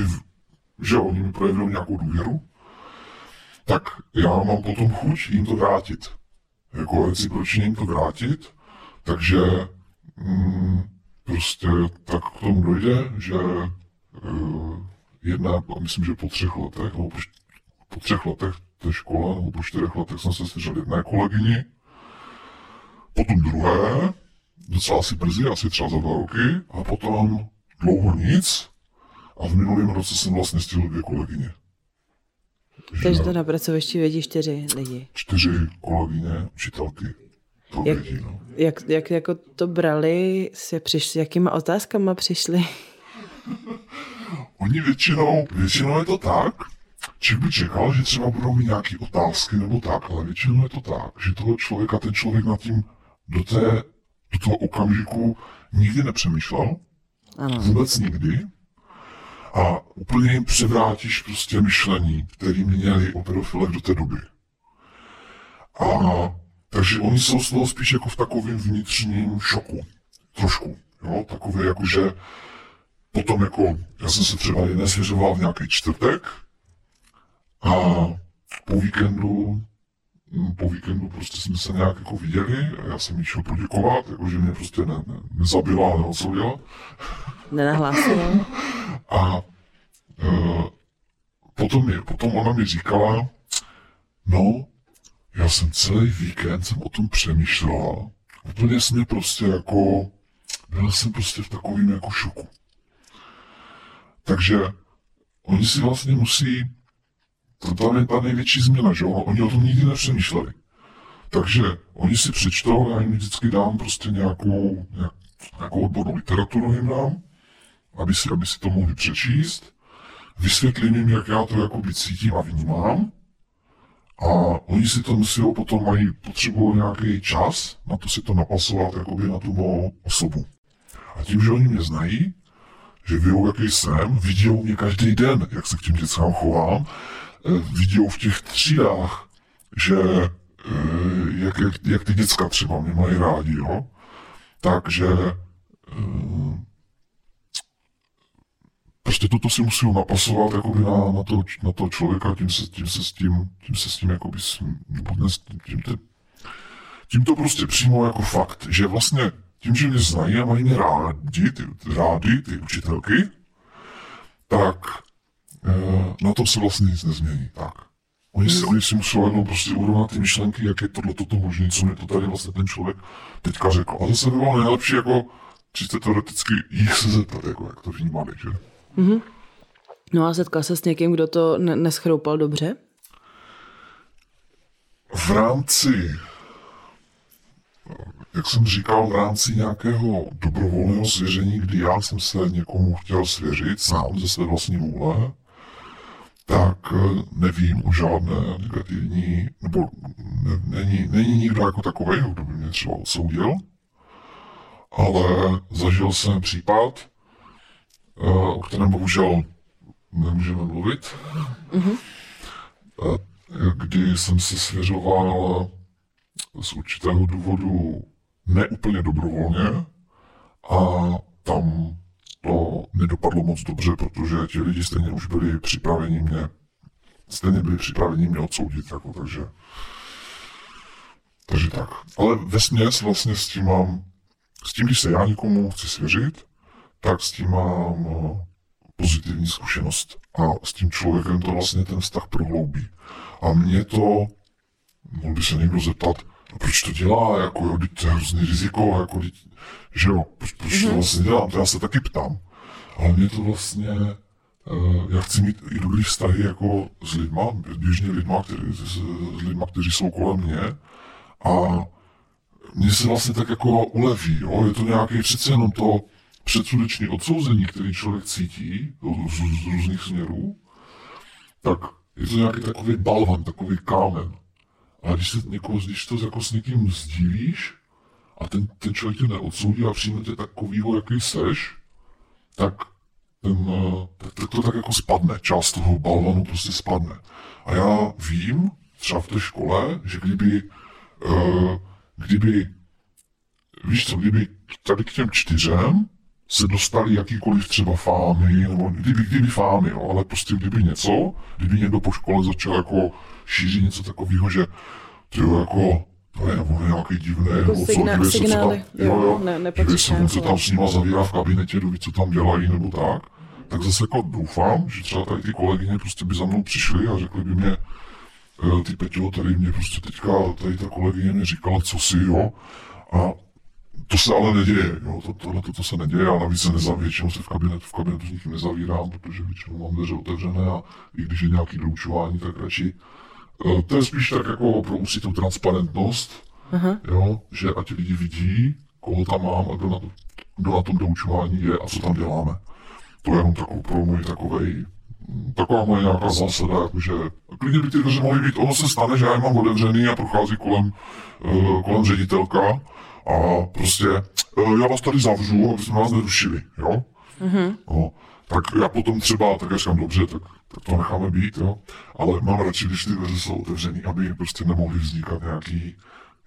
že oni mi projevují nějakou důvěru, tak já mám potom chuť jim to vrátit. Jako recipročně jim to vrátit, takže mm, prostě tak k tomu dojde, že uh, jedna, myslím, že po třech letech, nebo po po třech letech té škole, nebo po čtyřech letech jsem se slyšel jedné kolegyni, potom druhé, docela asi brzy, asi třeba za dva roky, a potom dlouho nic. A v minulém roce jsem vlastně stihl dvě kolegyně. Takže to na pracovišti vědí čtyři lidi. Čtyři kolegyně, učitelky. To jak, vědí, no. jak, jak jako to brali, se přišli, jakýma otázkama přišli? Oni většinou, většinou je to tak, Člověk by čekal, že třeba budou mít nějaké otázky nebo tak, ale většinou je to tak, že toho člověka, ten člověk nad tím do, té, do toho okamžiku nikdy nepřemýšlel. Ano. Vůbec nikdy. A úplně jim převrátíš prostě myšlení, které měli o pedofilech do té doby. A takže oni jsou z toho spíš jako v takovém vnitřním šoku. Trošku. Jo? Takové jako, že potom jako, já jsem se třeba jedné svěřoval v nějaký čtvrtek, a po víkendu, hm, po víkendu prostě jsme se nějak jako viděli a já jsem jí šel poděkovat, jako že mě prostě ne, ne, nezabila a neodsoudila. Nenahlásila. [LAUGHS] a e, potom, mě, potom ona mi říkala, no, já jsem celý víkend jsem o tom přemýšlela. Úplně jsme prostě jako, byl jsem prostě v takovém jako šoku. Takže oni si vlastně musí to je ta největší změna, že Oni o tom nikdy nepřemýšleli. Takže oni si přečtou, já jim vždycky dám prostě nějakou, nějakou odbornou literaturu jim dám, aby si, aby si to mohli přečíst. Vysvětlím jim, jak já to jakoby cítím a vnímám. A oni si to musí potom mají potřebují nějaký čas na to si to napasovat jakoby na tu mou osobu. A tím, že oni mě znají, že ví, jaký jsem, vidí mě každý den, jak se k těm dětskám chovám, viděl v těch třídách, že eh, jak, jak, jak ty děcka třeba mě mají rádi, jo? takže eh, prostě toto si musím napasovat jakoby na, na, to, na to člověka, tím se, tím se s tím, tím se s tím jakoby, nebo dnes, tím, tím, tím to prostě přímo jako fakt, že vlastně tím, že mě znají a mají mě rádi, ty, rádi, ty učitelky, tak na tom se vlastně nic nezmění. Tak. Oni si, oni si musí jenom prostě urovnat ty myšlenky, jak je tohle toto možné, co mi to tady vlastně ten člověk teďka řekl. A zase by bylo nejlepší jako čistě teoreticky jich se zeptat, jako jak to vnímali, že? Mm-hmm. No a setkal se s někým, kdo to ne- neschroupal dobře? V rámci jak jsem říkal, v rámci nějakého dobrovolného svěření, kdy já jsem se někomu chtěl svěřit sám ze své vlastní vůle, tak eh, nevím o žádné negativní, nebo ne, není, není nikdo jako takový, kdo by mě třeba odsoudil, ale zažil jsem případ, eh, o kterém bohužel nemůžeme mluvit, mm-hmm. kdy jsem se svěřoval z určitého důvodu neúplně dobrovolně a tam to nedopadlo moc dobře, protože ti lidi stejně už byli připraveni mě, stejně byli připraveni mě odsoudit, jako, takže, takže tak. Ale ve směs vlastně s tím mám, s tím, když se já někomu chci svěřit, tak s tím mám no, pozitivní zkušenost a s tím člověkem to vlastně ten vztah prohloubí. A mě to, mohl by se někdo zeptat, proč to dělá, jako jo, to je hrozný riziko, jako, že jo, proč, proč to mhm. vlastně dělám, to já se taky ptám. Ale mě to vlastně, uh, já chci mít i dobrý vztahy jako s lidma, běžně lidma, který, s, s lidma, kteří jsou kolem mě a mně se vlastně tak jako uleví, jo, je to nějaký přece jenom to předsudečné odsouzení, který člověk cítí z, z, z různých směrů, tak je to nějaký takový balvan, takový kámen. A když, se někoho, když to jako s někým sdílíš a ten, ten člověk tě neodsoudí a přijme tě takovýho, jaký seš, tak, ten, eh, tak, tak to tak jako spadne, část toho balvanu prostě spadne. A já vím, třeba v té škole, že kdyby, uh, kdyby, víš co, kdyby tady k těm čtyřem se dostali jakýkoliv třeba fámy, nebo kdyby, kdyby fámy, jo, ale prostě kdyby něco, kdyby někdo po škole začal jako šířit něco takového, že ty jako to je, on je nějaký divný, jako signa, co, signály, co tam, jo, jo, ne, že se on se tam s nima zavírá v kabinetě, ví, co tam dělají, nebo tak, tak zase jako doufám, že třeba tady ty kolegyně prostě by za mnou přišly a řekli by mě, e, ty Peťo, tady mě prostě teďka, tady ta kolegyně mi říkala, co si, jo, a to se ale neděje, jo, to, tohle to, to se neděje a navíc se většinou se v kabinetu, v kabinetu s nikým nezavírám, protože většinou mám dveře otevřené a i když je nějaký doučování, tak radši. E, to je spíš tak jako pro určitou transparentnost, Aha. jo, že ať lidi vidí, koho tam mám a kdo na, to, kdo na tom doučování je a co tam děláme. To je jenom takový pro můj takovej taková moje nějaká zásada, jakože klidně by ty dveře mohly být, ono se stane, že já je mám otevřený a prochází kolem, uh, kolem ředitelka a prostě uh, já vás tady zavřu, aby jsme vás nerušili, jo? Mm-hmm. No, tak já potom třeba, tak říkám, dobře, tak, tak to necháme být, jo? Ale mám radši, když ty dveře jsou otevřený, aby prostě nemohly vznikat nějaký,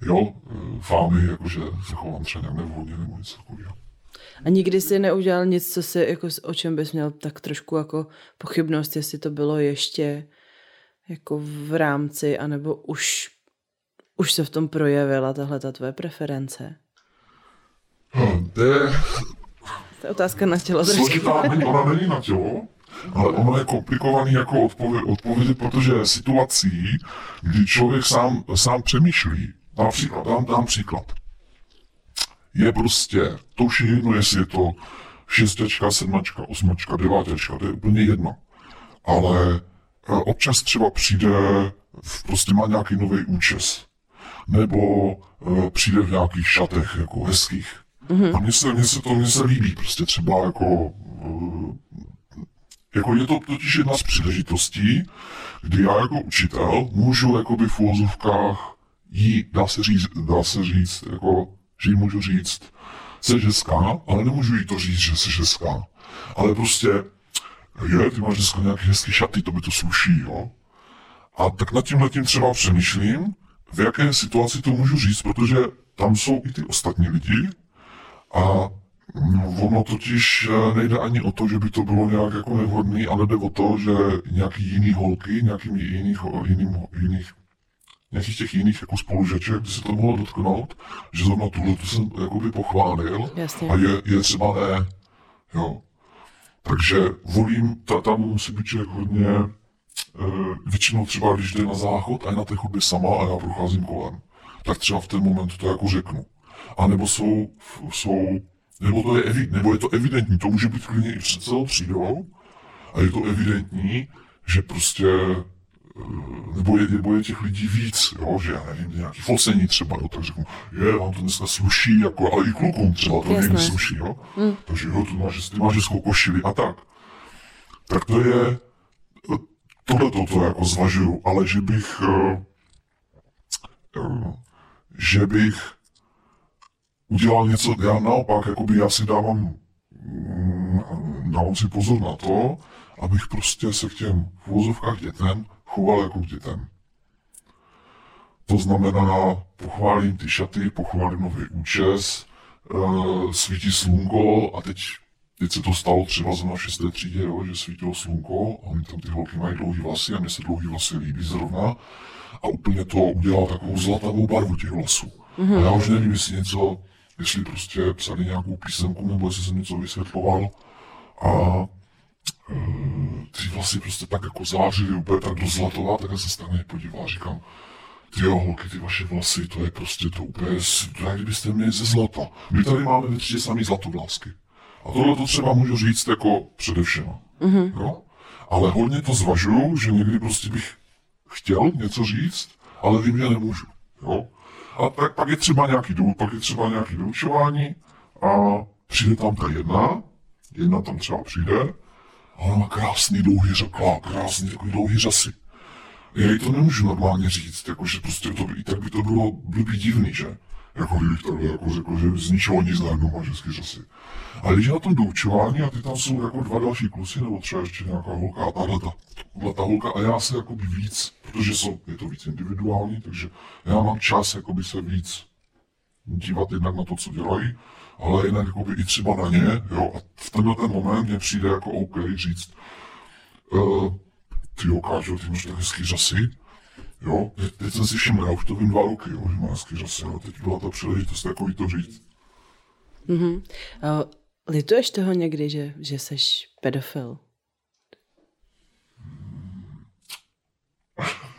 jo, fámy, jakože se chovám třeba nějak nevhodně nebo něco takového. A nikdy jsi neudělal nic, co si, jako, o čem bys měl tak trošku jako pochybnost, jestli to bylo ještě jako v rámci, anebo už, už se v tom projevila tahle ta tvoje preference? Hmm, to je... To je otázka na tělo. Složitá, ona není na tělo, ale ono je komplikovaný jako odpovědět, odpovědět, protože situací, kdy člověk sám, sám přemýšlí, například, dám, dám příklad je prostě, to už je jedno, jestli je to šestačka, sedmačka, osmačka, devátačka, to je úplně jedno. Ale eh, občas třeba přijde, prostě má nějaký nový účes. Nebo uh, přijde v nějakých šatech, jako hezkých. Mm-hmm. A mně se, mně se to mně se líbí, prostě třeba jako, uh, jako je to totiž jedna z příležitostí, kdy já jako učitel můžu jakoby v úvozovkách jí, dá se říct, dá se říct, jako že jí můžu říct, jsi hezká, ale nemůžu jí to říct, že jsi hezká. Ale prostě, je, ty máš dneska nějaké hezké šaty, to by to sluší, jo. A tak nad tím letím třeba přemýšlím, v jaké situaci to můžu říct, protože tam jsou i ty ostatní lidi a no, ono totiž eh, nejde ani o to, že by to bylo nějak jako nevhodný, ale jde o to, že nějaký jiný holky, nějakým jiných, jiným, jiných nějakých těch jiných jako spolužeček, by se to mohlo dotknout, že zrovna tuhle tu jsem jakoby pochválil Jasně. a je, je třeba ne. Jo. Takže volím, ta, tam musí být člověk hodně, e, většinou třeba, když jde na záchod a je na té chodbě sama a já procházím kolem, tak třeba v ten moment to jako řeknu. A nebo jsou, jsou nebo, to je evi, nebo je to evidentní, to může být klidně i před celou třídou, a je to evidentní, že prostě nebo je, nebo je těch lidí víc, jo, že já nevím, nějaký focení třeba, jo, tak řeknu, je, vám to dneska sluší, jako, ale i klukům třeba to někdy sluší, jo. Mm. Takže jo, tu máš, ty máš hezkou košili a tak. Tak to je, tohle to jako zvažuju, ale že bych, uh, že bych udělal něco, já naopak, jakoby já si dávám, mm, dávám si pozor na to, abych prostě se k těm v vozovkách dětem choval jako k dětem. To znamená, pochválím ty šaty, pochválím nový účes, uh, svítí slunko a teď, teď se to stalo třeba za na šesté třídě, jo, že svítilo slunko a oni tam ty holky mají dlouhý vlasy a mně se dlouhý vlasy líbí zrovna a úplně to udělal takovou zlatavou barvu těch vlasů. Mm-hmm. A já už nevím, jestli něco, jestli prostě psali nějakou písemku nebo jestli jsem něco vysvětloval a ty vlasy prostě tak jako zářily úplně tak do zlatová, tak já se stane podíval a říkám, ty jo, holky, ty vaše vlasy, to je prostě to úplně, to jak kdybyste měli ze zlata. My tady máme ve třídě samý zlatovlásky. A tohle to třeba můžu říct jako především. Mm-hmm. Jo? Ale hodně to zvažuju, že někdy prostě bych chtěl něco říct, ale vím, že nemůžu. Jo? A tak pak je třeba nějaký důvod, pak je třeba nějaký vyučování a přijde tam ta jedna, jedna tam třeba přijde a ona má krásný dlouhý řakla, krásný takový dlouhý řasy. Já jí to nemůžu normálně říct, jakože prostě to, i tak by to bylo blbý divný, že? Jako kdybych takhle jako řekl, že z ničeho nic najednou má český řasy. Ale když na tom doučování a ty tam jsou jako dva další kluci, nebo třeba ještě nějaká holka a tahle ta, ta holka a já se jakoby víc, protože jsou, je to víc individuální, takže já mám čas jakoby se víc dívat jednak na to, co dělají, ale jinak jakoby i třeba na ně, jo, a v tenhle ten moment mě přijde jako OK říct, uh, ty jo, Kážo, ty máš tak hezký řasy, jo, teď, teď jsem si všiml, já už to vím dva roky, jo, že má řasy, ale teď byla ta příležitost takový to říct. Mm-hmm. Uh, lituješ toho někdy, že, že jsi pedofil? [LAUGHS]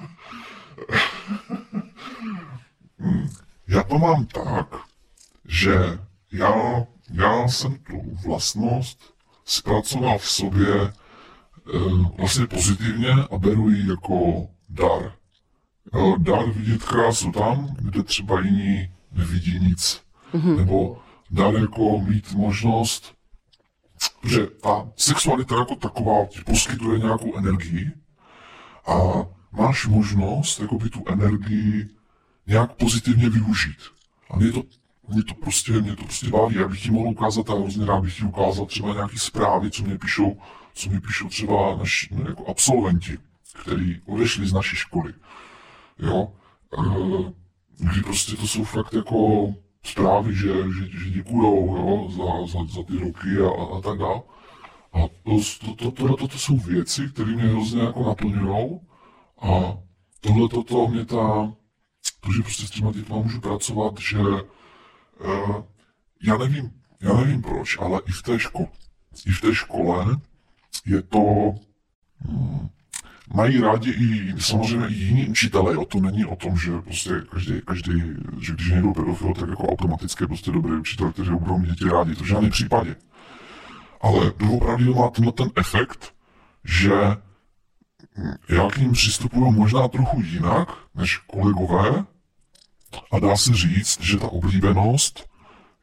Já to mám tak, že já, já jsem tu vlastnost zpracoval v sobě e, vlastně pozitivně a beru ji jako dar. Dar vidět krásu tam, kde třeba jiní nevidí nic. Mm-hmm. Nebo dar jako mít možnost, že ta sexualita jako taková ti poskytuje nějakou energii a máš možnost jako by tu energii nějak pozitivně využít. A mě to mě to prostě, mě to prostě baví, já bych ti mohl ukázat a hrozně rád bych ti ukázal třeba nějaké zprávy, co mě píšou, co mě píšou třeba naši, jako absolventi, kteří odešli z naší školy. Jo? E, kdy prostě to jsou fakt jako zprávy, že, že, že děkujou jo, za, za, za ty roky a, a tak dále. A to, to, to, to, to, jsou věci, které mě hrozně jako naplňují. A tohle to mě ta, to, že prostě s těma dětma můžu pracovat, že Uh, já nevím, já nevím proč, ale i v té škole, i v té škole je to, hmm, mají rádi i samozřejmě i jiní učitelé, o to není o tom, že prostě každý, každý že když je někdo pedofil, tak jako automaticky prostě dobrý učitel, kteří budou mít děti rádi, to v žádném případě. Ale doopravdy má tenhle ten efekt, že já k ním přistupuju možná trochu jinak než kolegové, a dá se říct, že ta oblíbenost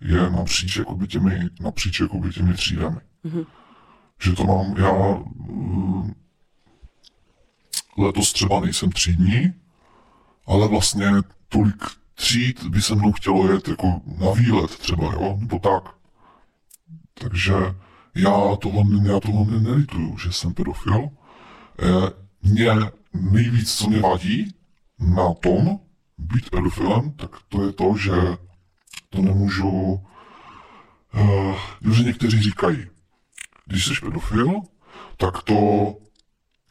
je napříč jakoby těmi, napříč jakoby těmi třídami. Mm-hmm. Že to mám, já letos třeba nejsem třídní, ale vlastně tolik tříd by se mnou chtělo jet jako na výlet třeba, jo, nebo tak. Takže já tohle, já tohle nelituju, že jsem pedofil. E, mě nejvíc, co mě vadí na tom, být pedofilem, tak to je to, že to nemůžu, uh, že někteří říkají, když jsi pedofil, tak to,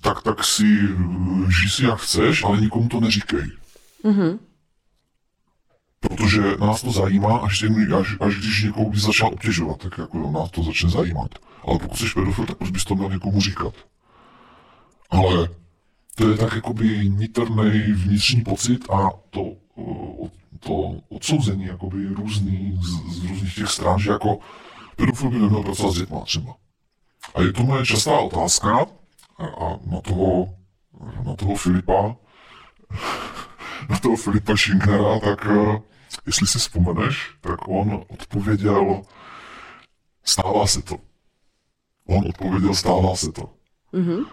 tak, tak si žij si jak chceš, ale nikomu to neříkej. Mm-hmm. Protože nás to zajímá, až, až, až když někoho by začal obtěžovat, tak jako nás to začne zajímat. Ale pokud jsi pedofil, tak proč bys to měl někomu říkat? Ale to je tak jakoby nitrný vnitřní pocit a to, to odsouzení jakoby různý, z, z různých těch stran, že jako pedofil by neměl pracovat s dětma třeba. A je to moje častá otázka a na toho na toho Filipa, [LAUGHS] na toho Filipa Šinknera, tak eh, jestli si vzpomeneš, tak on odpověděl, stává se to. On odpověděl, stává se to. Mm-hmm.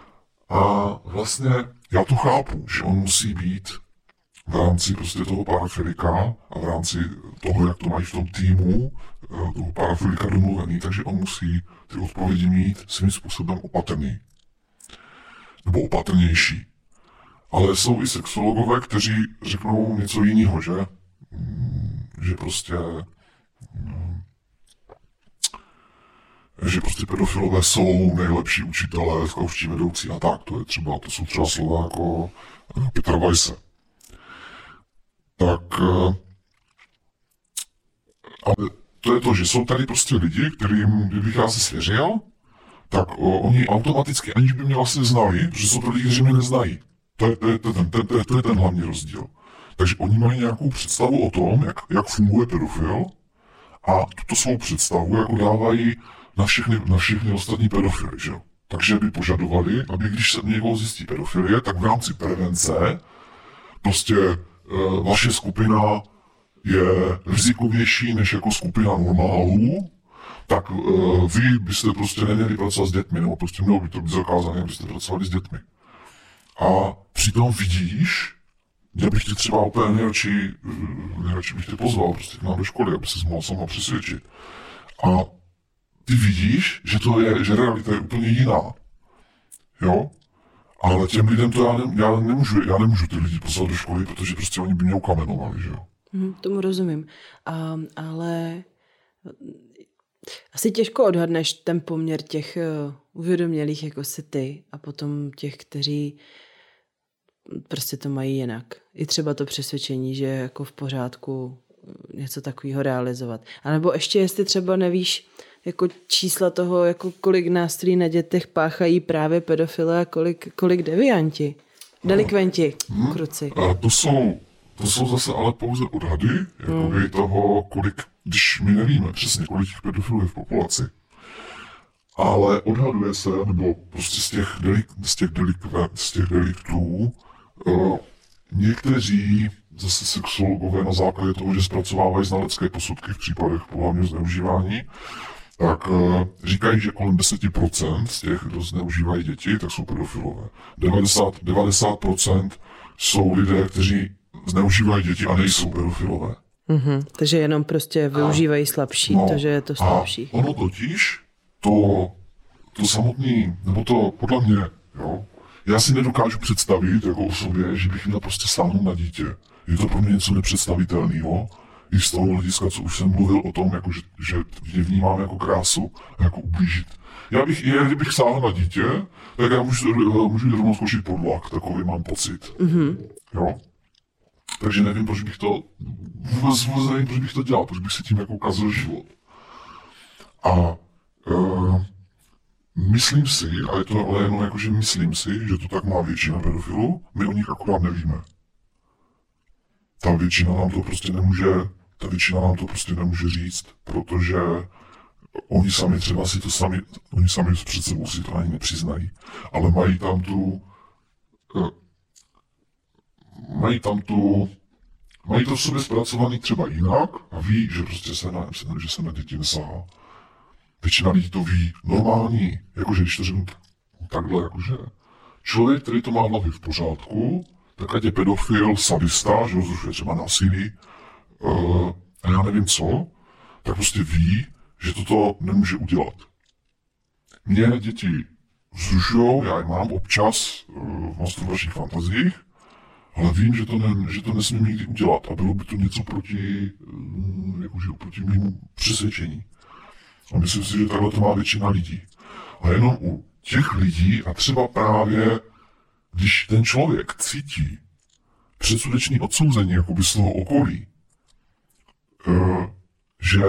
A vlastně já to chápu, že on musí být v rámci prostě toho parafilika a v rámci toho, jak to mají v tom týmu, eh, toho parafilika domluvený, takže on musí ty odpovědi mít svým způsobem opatrný. Nebo opatrnější. Ale jsou i sexologové, kteří řeknou něco jiného, že? Mm, že prostě mm, že prostě pedofilové jsou nejlepší učitelé, zkouští vedoucí a tak. To je třeba, to jsou třeba slova jako eh, Petra Weisse. Tak eh, ale to je to, že jsou tady prostě lidi, kterým, kdybych já se svěřil, tak o, oni automaticky, aniž by mě vlastně znali, že jsou to lidi, kteří mě neznají. To je, to je, to je, ten, to je, to je ten hlavní rozdíl. Takže oni mají nějakou představu o tom, jak, jak funguje pedofil a tuto svou představu jako dávají na všechny, na všechny ostatní pedofily, že. Takže by požadovali, aby když se někoho zjistí pedofilie, tak v rámci prevence prostě e, vaše skupina je rizikovější než jako skupina normálů, tak e, vy byste prostě neměli pracovat s dětmi, nebo prostě mělo by to být zakázané, abyste pracovali s dětmi. A přitom vidíš, já bych tě třeba úplně nejradši, eh, nejradši bych tě pozval prostě k nám do školy, aby se mohl sama přesvědčit. A ty vidíš, že to je, že realita je úplně jiná. Jo? Ale těm lidem to já, ne, já nemůžu, já nemůžu ty lidi poslat do školy, protože prostě oni by mě ukamenovali, že jo? Hmm, tomu rozumím. A, ale asi těžko odhadneš ten poměr těch uh, uvědomělých, jako si ty, a potom těch, kteří prostě to mají jinak. I třeba to přesvědčení, že je jako v pořádku něco takového realizovat. A nebo ještě jestli třeba nevíš jako čísla toho, jako kolik nástrojů na dětech páchají právě pedofile a kolik, kolik devianti, delikventi, hmm. kruci. A to jsou, to jsou zase ale pouze odhady, jakoby hmm. toho, kolik, když my nevíme přesně, kolik pedofilů je v populaci. Ale odhaduje se, nebo prostě z těch, delik, z těch, delik, z těch deliktů, uh, někteří zase sexologové na základě toho, že zpracovávají znalecké posudky v případech pohlavního zneužívání, tak uh, říkají, že kolem 10% z těch, kdo zneužívají děti, tak jsou pedofilové. 90, 90% jsou lidé, kteří zneužívají děti a nejsou pedofilové. Mm-hmm, takže jenom prostě využívají slabší, no, takže je to slabší. A ono totiž, to, to samotný, nebo to podle mě, jo, já si nedokážu představit jako o sobě, že bych měl prostě sáhnout na dítě. Je to pro mě něco nepředstavitelného i z toho hlediska, co už jsem mluvil o tom, jako že, že je vnímám jako krásu a jako ublížit. Já bych, je, kdybych sáhl na dítě, tak já můžu, můžu rovnou skočit pod vlak, takový mám pocit. Mm-hmm. Jo? Takže nevím, proč bych to, vůbec, vůbec nevím, proč bych to dělal, proč bych si tím jako kazil život. A uh, myslím si, a je to ale jenom jako, že myslím si, že to tak má většina pedofilů, my o nich akorát nevíme. Ta většina nám to prostě nemůže ta většina nám to prostě nemůže říct, protože oni sami třeba si to sami, oni sami před sebou si to ani nepřiznají, ale mají tam tu, uh, mají tam tu, mají to v sobě zpracovaný třeba jinak a ví, že prostě se na, že se na děti nesahá. Většina lidí to ví. Normální, jakože když to řeknu takhle, jakože člověk, který to má v hlavě v pořádku, tak ať je pedofil, sadista, že rozrušuje třeba násilí, uh, a já nevím co, tak prostě ví, že toto nemůže udělat. Mě děti vzrušují, já je mám občas uh, v masturbačních fantazích, ale vím, že to, ne, že to nesmím nikdy udělat a bylo by to něco proti, uh, jakože proti mému přesvědčení. A myslím si, že takhle to má většina lidí. A jenom u těch lidí a třeba právě, když ten člověk cítí předsudečný odsouzení jakoby z toho okolí, uh, že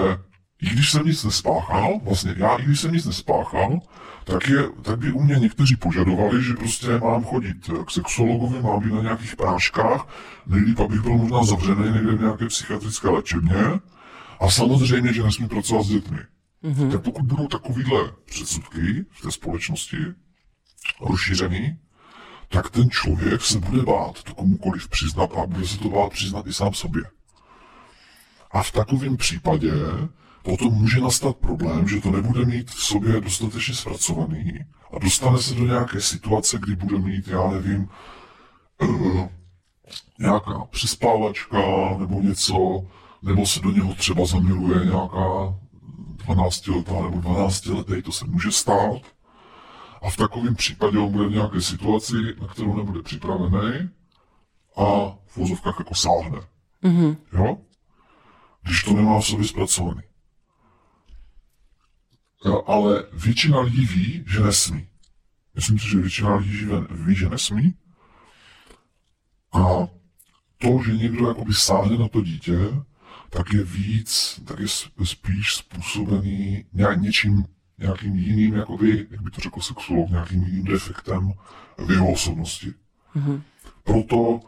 i když jsem nic nespáchal, vlastně já i když jsem nic nespáchal, tak, je, tak by u mě někteří požadovali, že prostě mám chodit k sexuologovi, mám být na nějakých práškách, nejlíp, abych byl možná zavřený někde v nějaké psychiatrické léčebně a samozřejmě, že nesmím pracovat s dětmi. Mm-hmm. Tak pokud budou takovýhle předsudky v té společnosti rozšířený, tak ten člověk se bude bát to komukoliv přiznat a bude se to bát přiznat i sám sobě. A v takovém případě potom může nastat problém, že to nebude mít v sobě dostatečně zpracovaný a dostane se do nějaké situace, kdy bude mít, já nevím, uh, nějaká přespávačka nebo něco, nebo se do něho třeba zamiluje nějaká 12 letá nebo 12 letý, to se může stát. A v takovém případě on bude v nějaké situaci, na kterou nebude připravený a v vozovkách jako sáhne. Mm-hmm. Jo? Když to nemá v sobě zpracovaný. Ale většina lidí ví, že nesmí. Myslím si, že většina lidí ví, že nesmí. A to, že někdo jakoby sáhne na to dítě, tak je víc, tak je spíš způsobený nějak něčím, nějakým jiným, jakoby, jak by to řekl sexuolog, nějakým jiným defektem v jeho osobnosti. Mm-hmm. Proto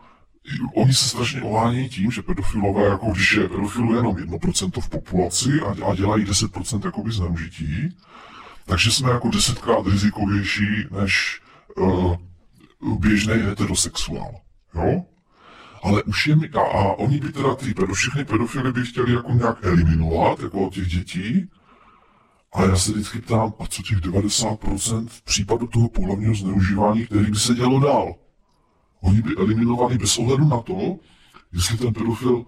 oni se strašně ohánějí tím, že pedofilové, jako když je pedofilů jenom 1% v populaci a, a dělají 10% jakoby zneužití, takže jsme jako desetkrát rizikovější než uh, běžný heterosexuál. Jo? ale už je mi, a, a oni by teda ty pedo, všechny pedofily by chtěli jako nějak eliminovat, jako od těch dětí, a já se vždycky ptám, a co těch 90% v případu toho pohlavního zneužívání, který by se dělo dál? Oni by eliminovali bez ohledu na to, jestli ten pedofil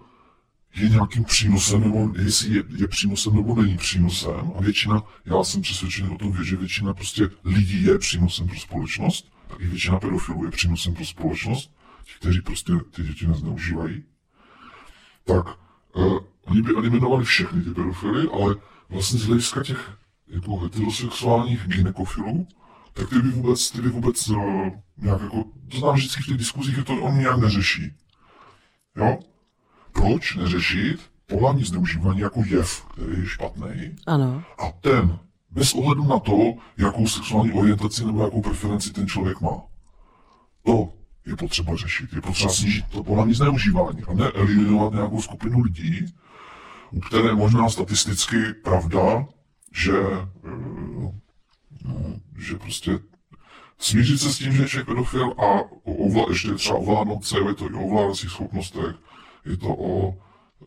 je nějakým přínosem, nebo jestli je, je přínosem nebo není přínosem. A většina, já jsem přesvědčený o tom, že většina prostě lidí je přínosem pro společnost, tak i většina pedofilů je přínosem pro společnost. Ti, kteří prostě ty děti nezneužívají, tak uh, oni by eliminovali všechny ty pedofily, ale vlastně z hlediska těch jako heterosexuálních ginekofilů, tak ty by vůbec, ty by vůbec uh, nějak jako, to znám vždycky v těch diskuzích, že to on nějak neřeší. Jo? Proč neřešit pohlavní zneužívání jako jev, který je špatný? Ano. A ten, bez ohledu na to, jakou sexuální orientaci nebo jakou preferenci ten člověk má. To je potřeba řešit. Je potřeba snížit to pohlavní zneužívání a ne eliminovat nějakou skupinu lidí, u které možná statisticky pravda, že, eh, že prostě smířit se s tím, že je pedofil a ovla, ještě třeba ovládnout se, je to i o ovládacích schopnostech, je to o,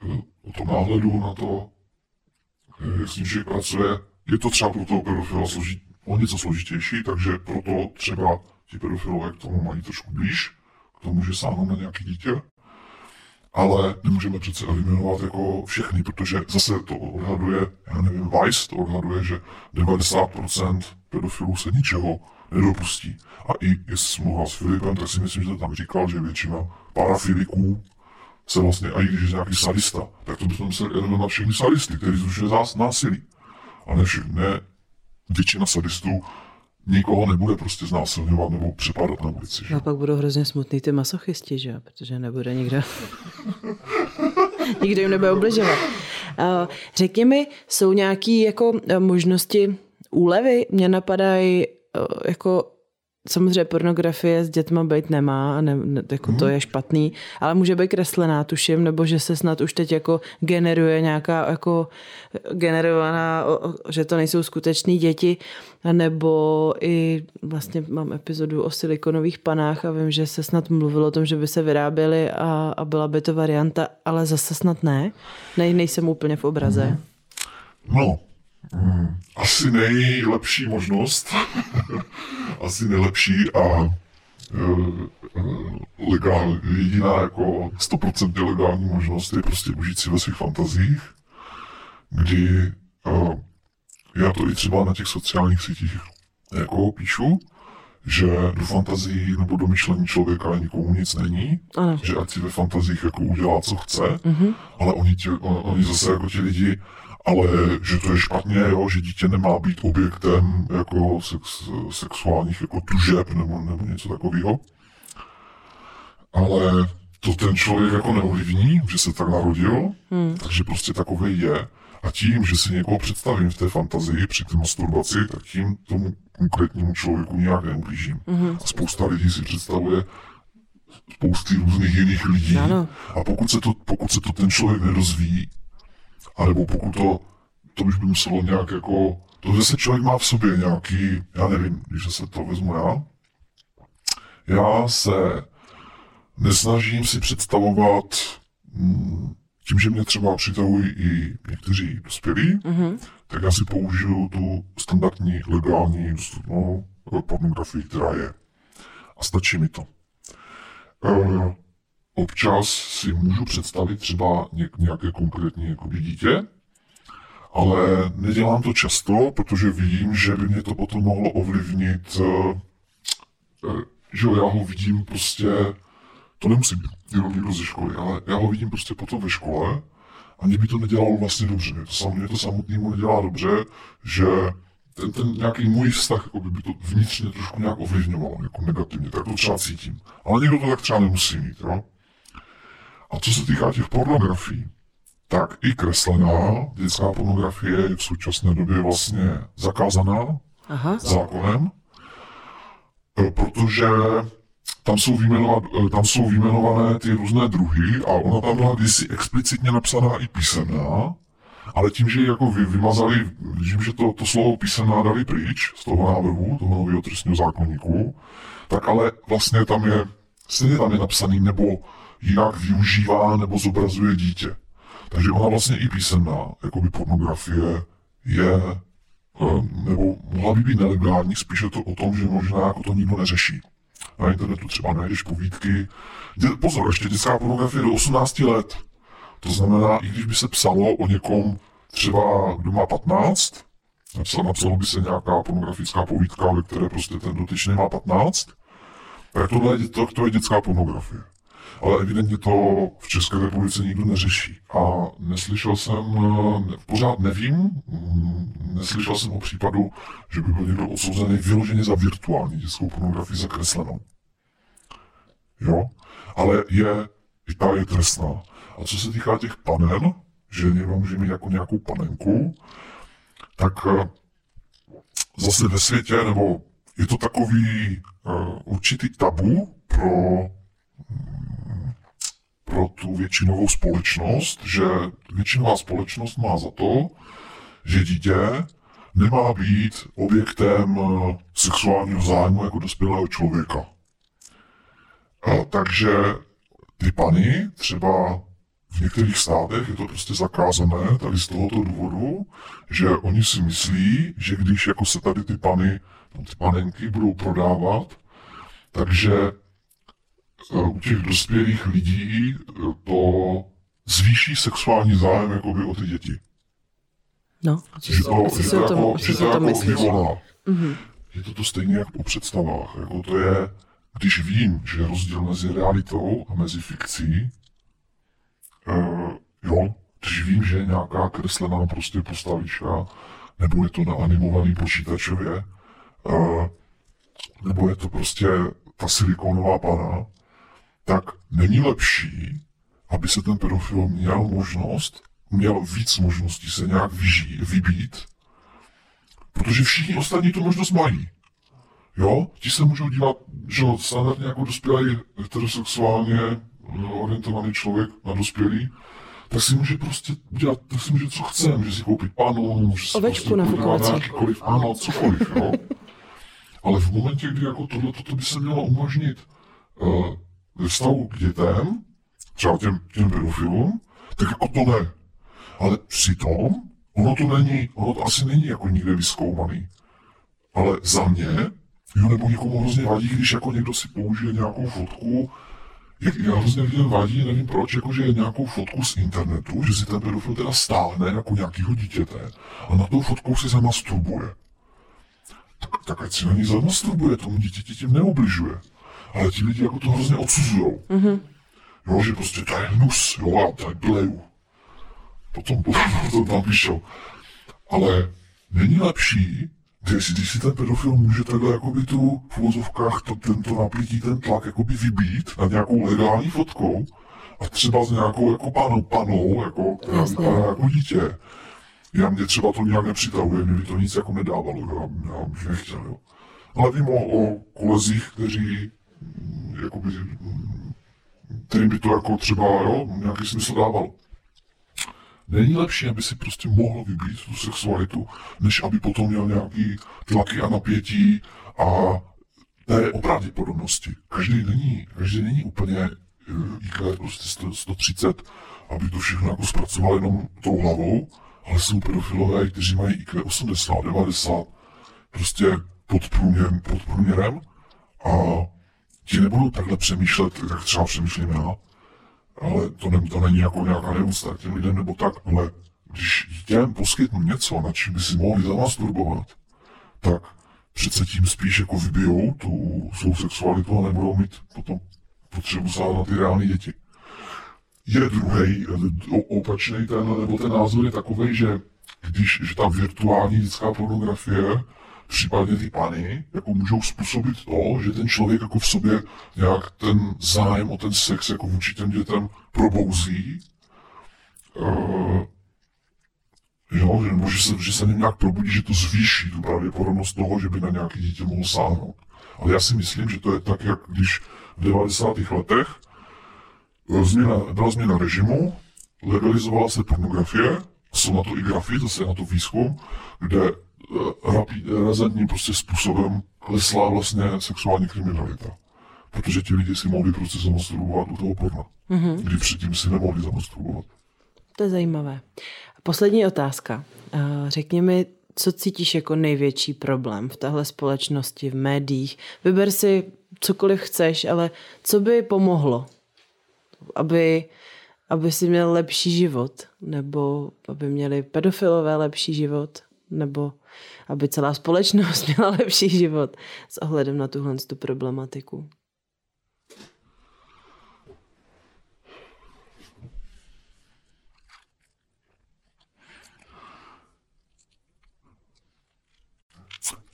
eh, o tom náhledu na to, eh, jak s tím člověk pracuje. Je to třeba pro toho pedofila složit, o něco složitější, takže proto třeba ti pedofilové k tomu mají trošku blíž, k tomu, že sáhnou na nějaké dítě, ale nemůžeme přece eliminovat jako všechny, protože zase to odhaduje, já nevím, Vice to odhaduje, že 90% pedofilů se ničeho nedopustí. A i jestli jsem mluvil s Filipem, tak si myslím, že tam říkal, že většina parafiliků se vlastně, a i když je nějaký sadista, tak to bychom museli eliminovat všechny sadisty, kteří zrušili zás násilí. A ne, ne většina sadistů nikoho nebude prostě znásilňovat nebo přepadat na ulici. A pak budou hrozně smutný ty masochisti, že? protože nebude nikdo... [LAUGHS] nikdo jim nebude obližovat. Řekni mi, jsou nějaké jako možnosti úlevy? Mně napadají e, jako samozřejmě pornografie s dětma být nemá, ne, ne, jako mm. to je špatný, ale může být kreslená, tuším, nebo že se snad už teď jako generuje nějaká jako generovaná, že to nejsou skutečné děti, nebo i vlastně mám epizodu o silikonových panách a vím, že se snad mluvilo o tom, že by se vyráběly a, a byla by to varianta, ale zase snad ne. Ne, nejsem úplně v obraze. Mm. No, asi nejlepší možnost, [LAUGHS] asi nejlepší a e, e, legál, jediná jako 100% legální možnost je prostě užít si ve svých fantazích, kdy uh, já to i třeba na těch sociálních sítích jako píšu, že do fantazí nebo do myšlení člověka nikomu nic není, ano. že ať si ve fantazích jako udělá, co chce, mm-hmm. ale oni, tě, oni zase jako ti lidi ale že to je špatně, jo, že dítě nemá být objektem jako sex, sexuálních jako tužeb nebo, nebo něco takového. Ale to ten člověk jako neovlivní, že se tak narodil, hmm. takže prostě takový je. A tím, že si někoho představím v té fantazii při té masturbaci, tak tím tomu konkrétnímu člověku nějak neublížím. Hmm. A spousta lidí si představuje spousty různých jiných lidí. Ano. A pokud se, to, pokud se to ten člověk nedozví, a nebo pokud to, to už by muselo nějak jako, to zase člověk má v sobě nějaký, já nevím, když se to vezmu já, Já se nesnažím si představovat, mm, tím, že mě třeba přitahují i někteří dospělí, mm-hmm. tak já si použiju tu standardní legální dostupnou pornografii, která je. A stačí mi to. E, občas si můžu představit třeba nějaké konkrétní jakoby, dítě, ale nedělám to často, protože vím, že by mě to potom mohlo ovlivnit, e, že já ho vidím prostě, to nemusí být jenom někdo ze školy, ale já ho vidím prostě potom ve škole a mě by to nedělalo vlastně dobře. Mě to, sam, mě to samotnému nedělá dobře, že ten, ten nějaký můj vztah jako by, by to vnitřně trošku nějak ovlivňovalo, jako negativně, tak to třeba cítím. Ale někdo to tak třeba nemusí mít, jo. A co se týká těch pornografií, tak i kreslená dětská pornografie je v současné době vlastně zakázaná Aha. zákonem, e, protože tam jsou, e, tam jsou vyjmenované ty různé druhy a ona tam byla kdysi explicitně napsaná i písemná, ale tím, že ji jako vy, vymazali, tím, že to, to slovo písemná dali pryč z toho návrhu, toho nového trestního zákonníku, tak ale vlastně tam je, stejně tam je napsaný, nebo jinak využívá nebo zobrazuje dítě. Takže ona vlastně i písemná, by pornografie, je, eh, nebo mohla by být nelegální, spíše to o tom, že možná jako to nikdo neřeší. Na internetu třeba najdeš povídky. Pozor, ještě dětská pornografie do 18 let. To znamená, i když by se psalo o někom třeba, kdo má 15, napsalo, napsalo by se nějaká pornografická povídka, ve které prostě ten dotyčný má 15, tak tohle je, to, to je dětská pornografie. Ale evidentně to v České republice nikdo neřeší. A neslyšel jsem, ne, pořád nevím, neslyšel jsem o případu, že by byl někdo odsouzený vyloženě za virtuální dětskou pornografii zakreslenou. Jo? Ale je, i ta je trestná. A co se týká těch panen, že někdo může mít jako nějakou panenku, tak eh, zase ve světě, nebo je to takový uh, určitý tabu pro, pro tu většinovou společnost, že většinová společnost má za to, že dítě nemá být objektem uh, sexuálního zájmu jako dospělého člověka. A, takže ty pany třeba v některých státech je to prostě zakázané tady z tohoto důvodu, že oni si myslí, že když jako se tady ty pany, ty panenky budou prodávat, takže eh, u těch dospělých lidí eh, to zvýší sexuální zájem jakoby o ty děti. No, že to, že to, jako, že to, jako vyvolá. Mm-hmm. Je to to stejně jak po představách. Jako to je, když vím, že je rozdíl mezi realitou a mezi fikcí, uh, jo, když vím, že je nějaká kreslená prostě postavička, nebo je to na animovaný počítačově, uh, nebo je to prostě ta silikonová pana, tak není lepší, aby se ten pedofil měl možnost, měl víc možností se nějak vyžít, vybít, protože všichni ostatní tu možnost mají. Jo, ti se můžou dívat, že standardně jako dospělý heterosexuálně orientovaný člověk na dospělý, tak si může prostě dělat, tak si může co chce, může si koupit panu, může si Ovečku prostě na jakýkoliv, ano, cokoliv, jo. Ale v momentě, kdy jako tohle, toto by se mělo umožnit uh, vztahu k dětem, třeba těm, těm pedofilům, tak jako to ne. Ale přitom, ono to není, ono to asi není jako nikde vyskoumaný. Ale za mě, jo, nebo někomu hrozně vadí, když jako někdo si použije nějakou fotku, jak já hrozně lidem vadí, nevím proč, jakože je nějakou fotku z internetu, že si ten pedofil teda stáhne jako nějakýho dítěte a na tou fotkou si zamasturbuje. Tak, tak ať si na ní zamasturbuje, tomu dítěti tím neubližuje. Ale ti lidi jako to hrozně odsuzujou. Mm-hmm. Jo, že prostě to je hnus, jo, a to je bleju. Potom, potom [LAUGHS] tam píšou. Ale není lepší, když, když si ten pedofil může takhle jakoby tu v uvozovkách to, tento napětí, ten tlak jakoby vybít nad nějakou legální fotkou a třeba s nějakou jako panou, panou, jako, která vypadá jako dítě. Já mě třeba to nějak nepřitahuje, mě by to nic jako nedávalo, já, já bych nechtěl, jo. Ale vím o, o kolezích, kteří jakoby, kterým by to jako třeba, jo, nějaký smysl dávalo. Není lepší, aby si prostě mohl vybít tu sexualitu, než aby potom měl nějaký tlaky a napětí a té o pravděpodobnosti. Každý není, každý není úplně eh, IQ prostě 130, aby to všechno jako zpracoval jenom tou hlavou, ale jsou pedofilové, kteří mají IQ 80, 90, prostě pod průměrem, pod průměrem a ti nebudou takhle přemýšlet, jak třeba přemýšlím já, ale to, ne, to není jako nějaká neúcta těm lidem nebo tak, ale když těm poskytnu něco, na čím by si mohli zamasturbovat, tak přece tím spíš jako vybijou tu svou sexualitu a nebudou mít potom potřebu sát na ty reální děti. Je druhý, opačný ten, nebo ten názor je takový, že když že ta virtuální dětská pornografie, případně ty pany, jako můžou způsobit to, že ten člověk jako v sobě nějak ten zájem o ten sex jako vůči těm dětem probouzí, uh, Jo, že, nebo že se, že se nějak probudí, že to zvýší tu pravděpodobnost toho, že by na nějaké dítě mohl sáhnout. Ale já si myslím, že to je tak, jak když v 90. letech eh, změna, byla změna režimu, legalizovala se pornografie, jsou na to i grafy, zase na to výzkum, kde uh, rapid, razantním prostě způsobem klesla vlastně sexuální kriminalita. Protože ti lidi si mohli prostě zamasturbovat u toho porna, mm-hmm. kdy předtím si nemohli zamasturbovat. To je zajímavé. Poslední otázka. Eh, řekni mi, co cítíš jako největší problém v téhle společnosti, v médiích? Vyber si cokoliv chceš, ale co by pomohlo, aby, aby si měl lepší život, nebo aby měli pedofilové lepší život, nebo aby celá společnost [LAUGHS] měla lepší život s ohledem na tuhle tu problematiku?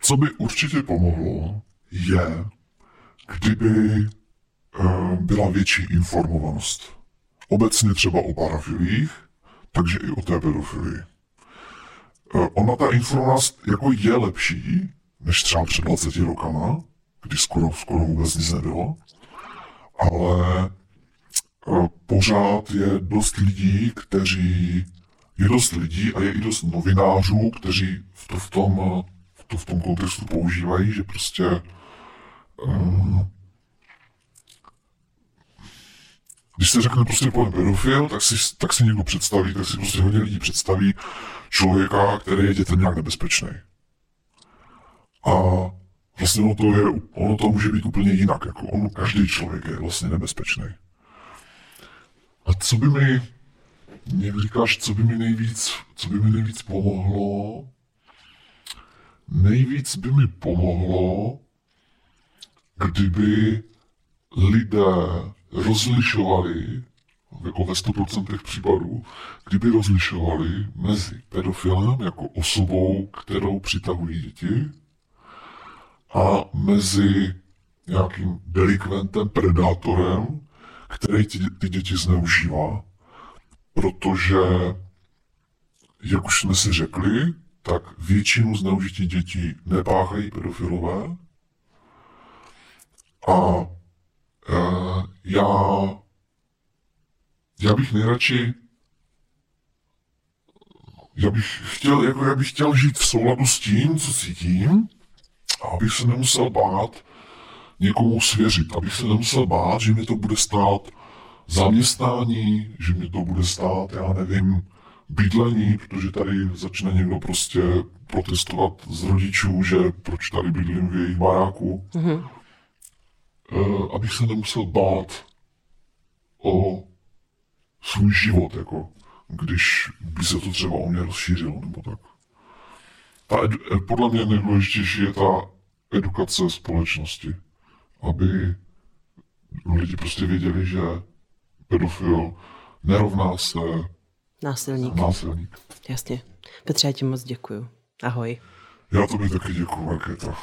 Co by určitě pomohlo, je, kdyby uh, byla větší informovanost. Obecně třeba o parafilích, takže i o té pedofilii. Uh, ona ta informovanost jako je lepší, než třeba před 20 rokama, kdy skoro, skoro vůbec nic nebylo, ale uh, pořád je dost lidí, kteří je dost lidí a je i dost novinářů, kteří to, v tom to v tom kontextu používají, že prostě uh, když se řekne prostě pojem pedofil, tak si, tak si někdo představí, tak si prostě hodně lidí představí člověka, který je dětem nějak nebezpečný. A vlastně ono to, je, ono to může být úplně jinak, jako on, každý člověk je vlastně nebezpečný. A co by mi, jak říkáš, co by mi nejvíc, co by mi nejvíc pomohlo, Nejvíc by mi pomohlo, kdyby lidé rozlišovali, jako ve 100% případů, kdyby rozlišovali mezi pedofilem jako osobou, kterou přitahují děti, a mezi nějakým delikventem, predátorem, který ty, ty děti zneužívá. Protože, jak už jsme si řekli, tak většinu zneužití dětí nepáchají pedofilové. A e, já, já bych nejradši já bych chtěl, jako já bych chtěl žít v souladu s tím, co cítím, a abych se nemusel bát někomu svěřit, abych se nemusel bát, že mi to bude stát zaměstnání, že mi to bude stát, já nevím, bydlení, protože tady začne někdo prostě protestovat z rodičů, že proč tady bydlím v jejich baráku. Mm-hmm. Uh, abych se nemusel bát o svůj život, jako když by se to třeba o mě rozšířilo, nebo tak. Ta edu, podle mě nejdůležitější je ta edukace společnosti, aby lidi prostě věděli, že pedofil nerovná se Násilník. Násilník. Jasně. Petře, já ti moc děkuju. Ahoj. Já to taky děkuju, Markéta.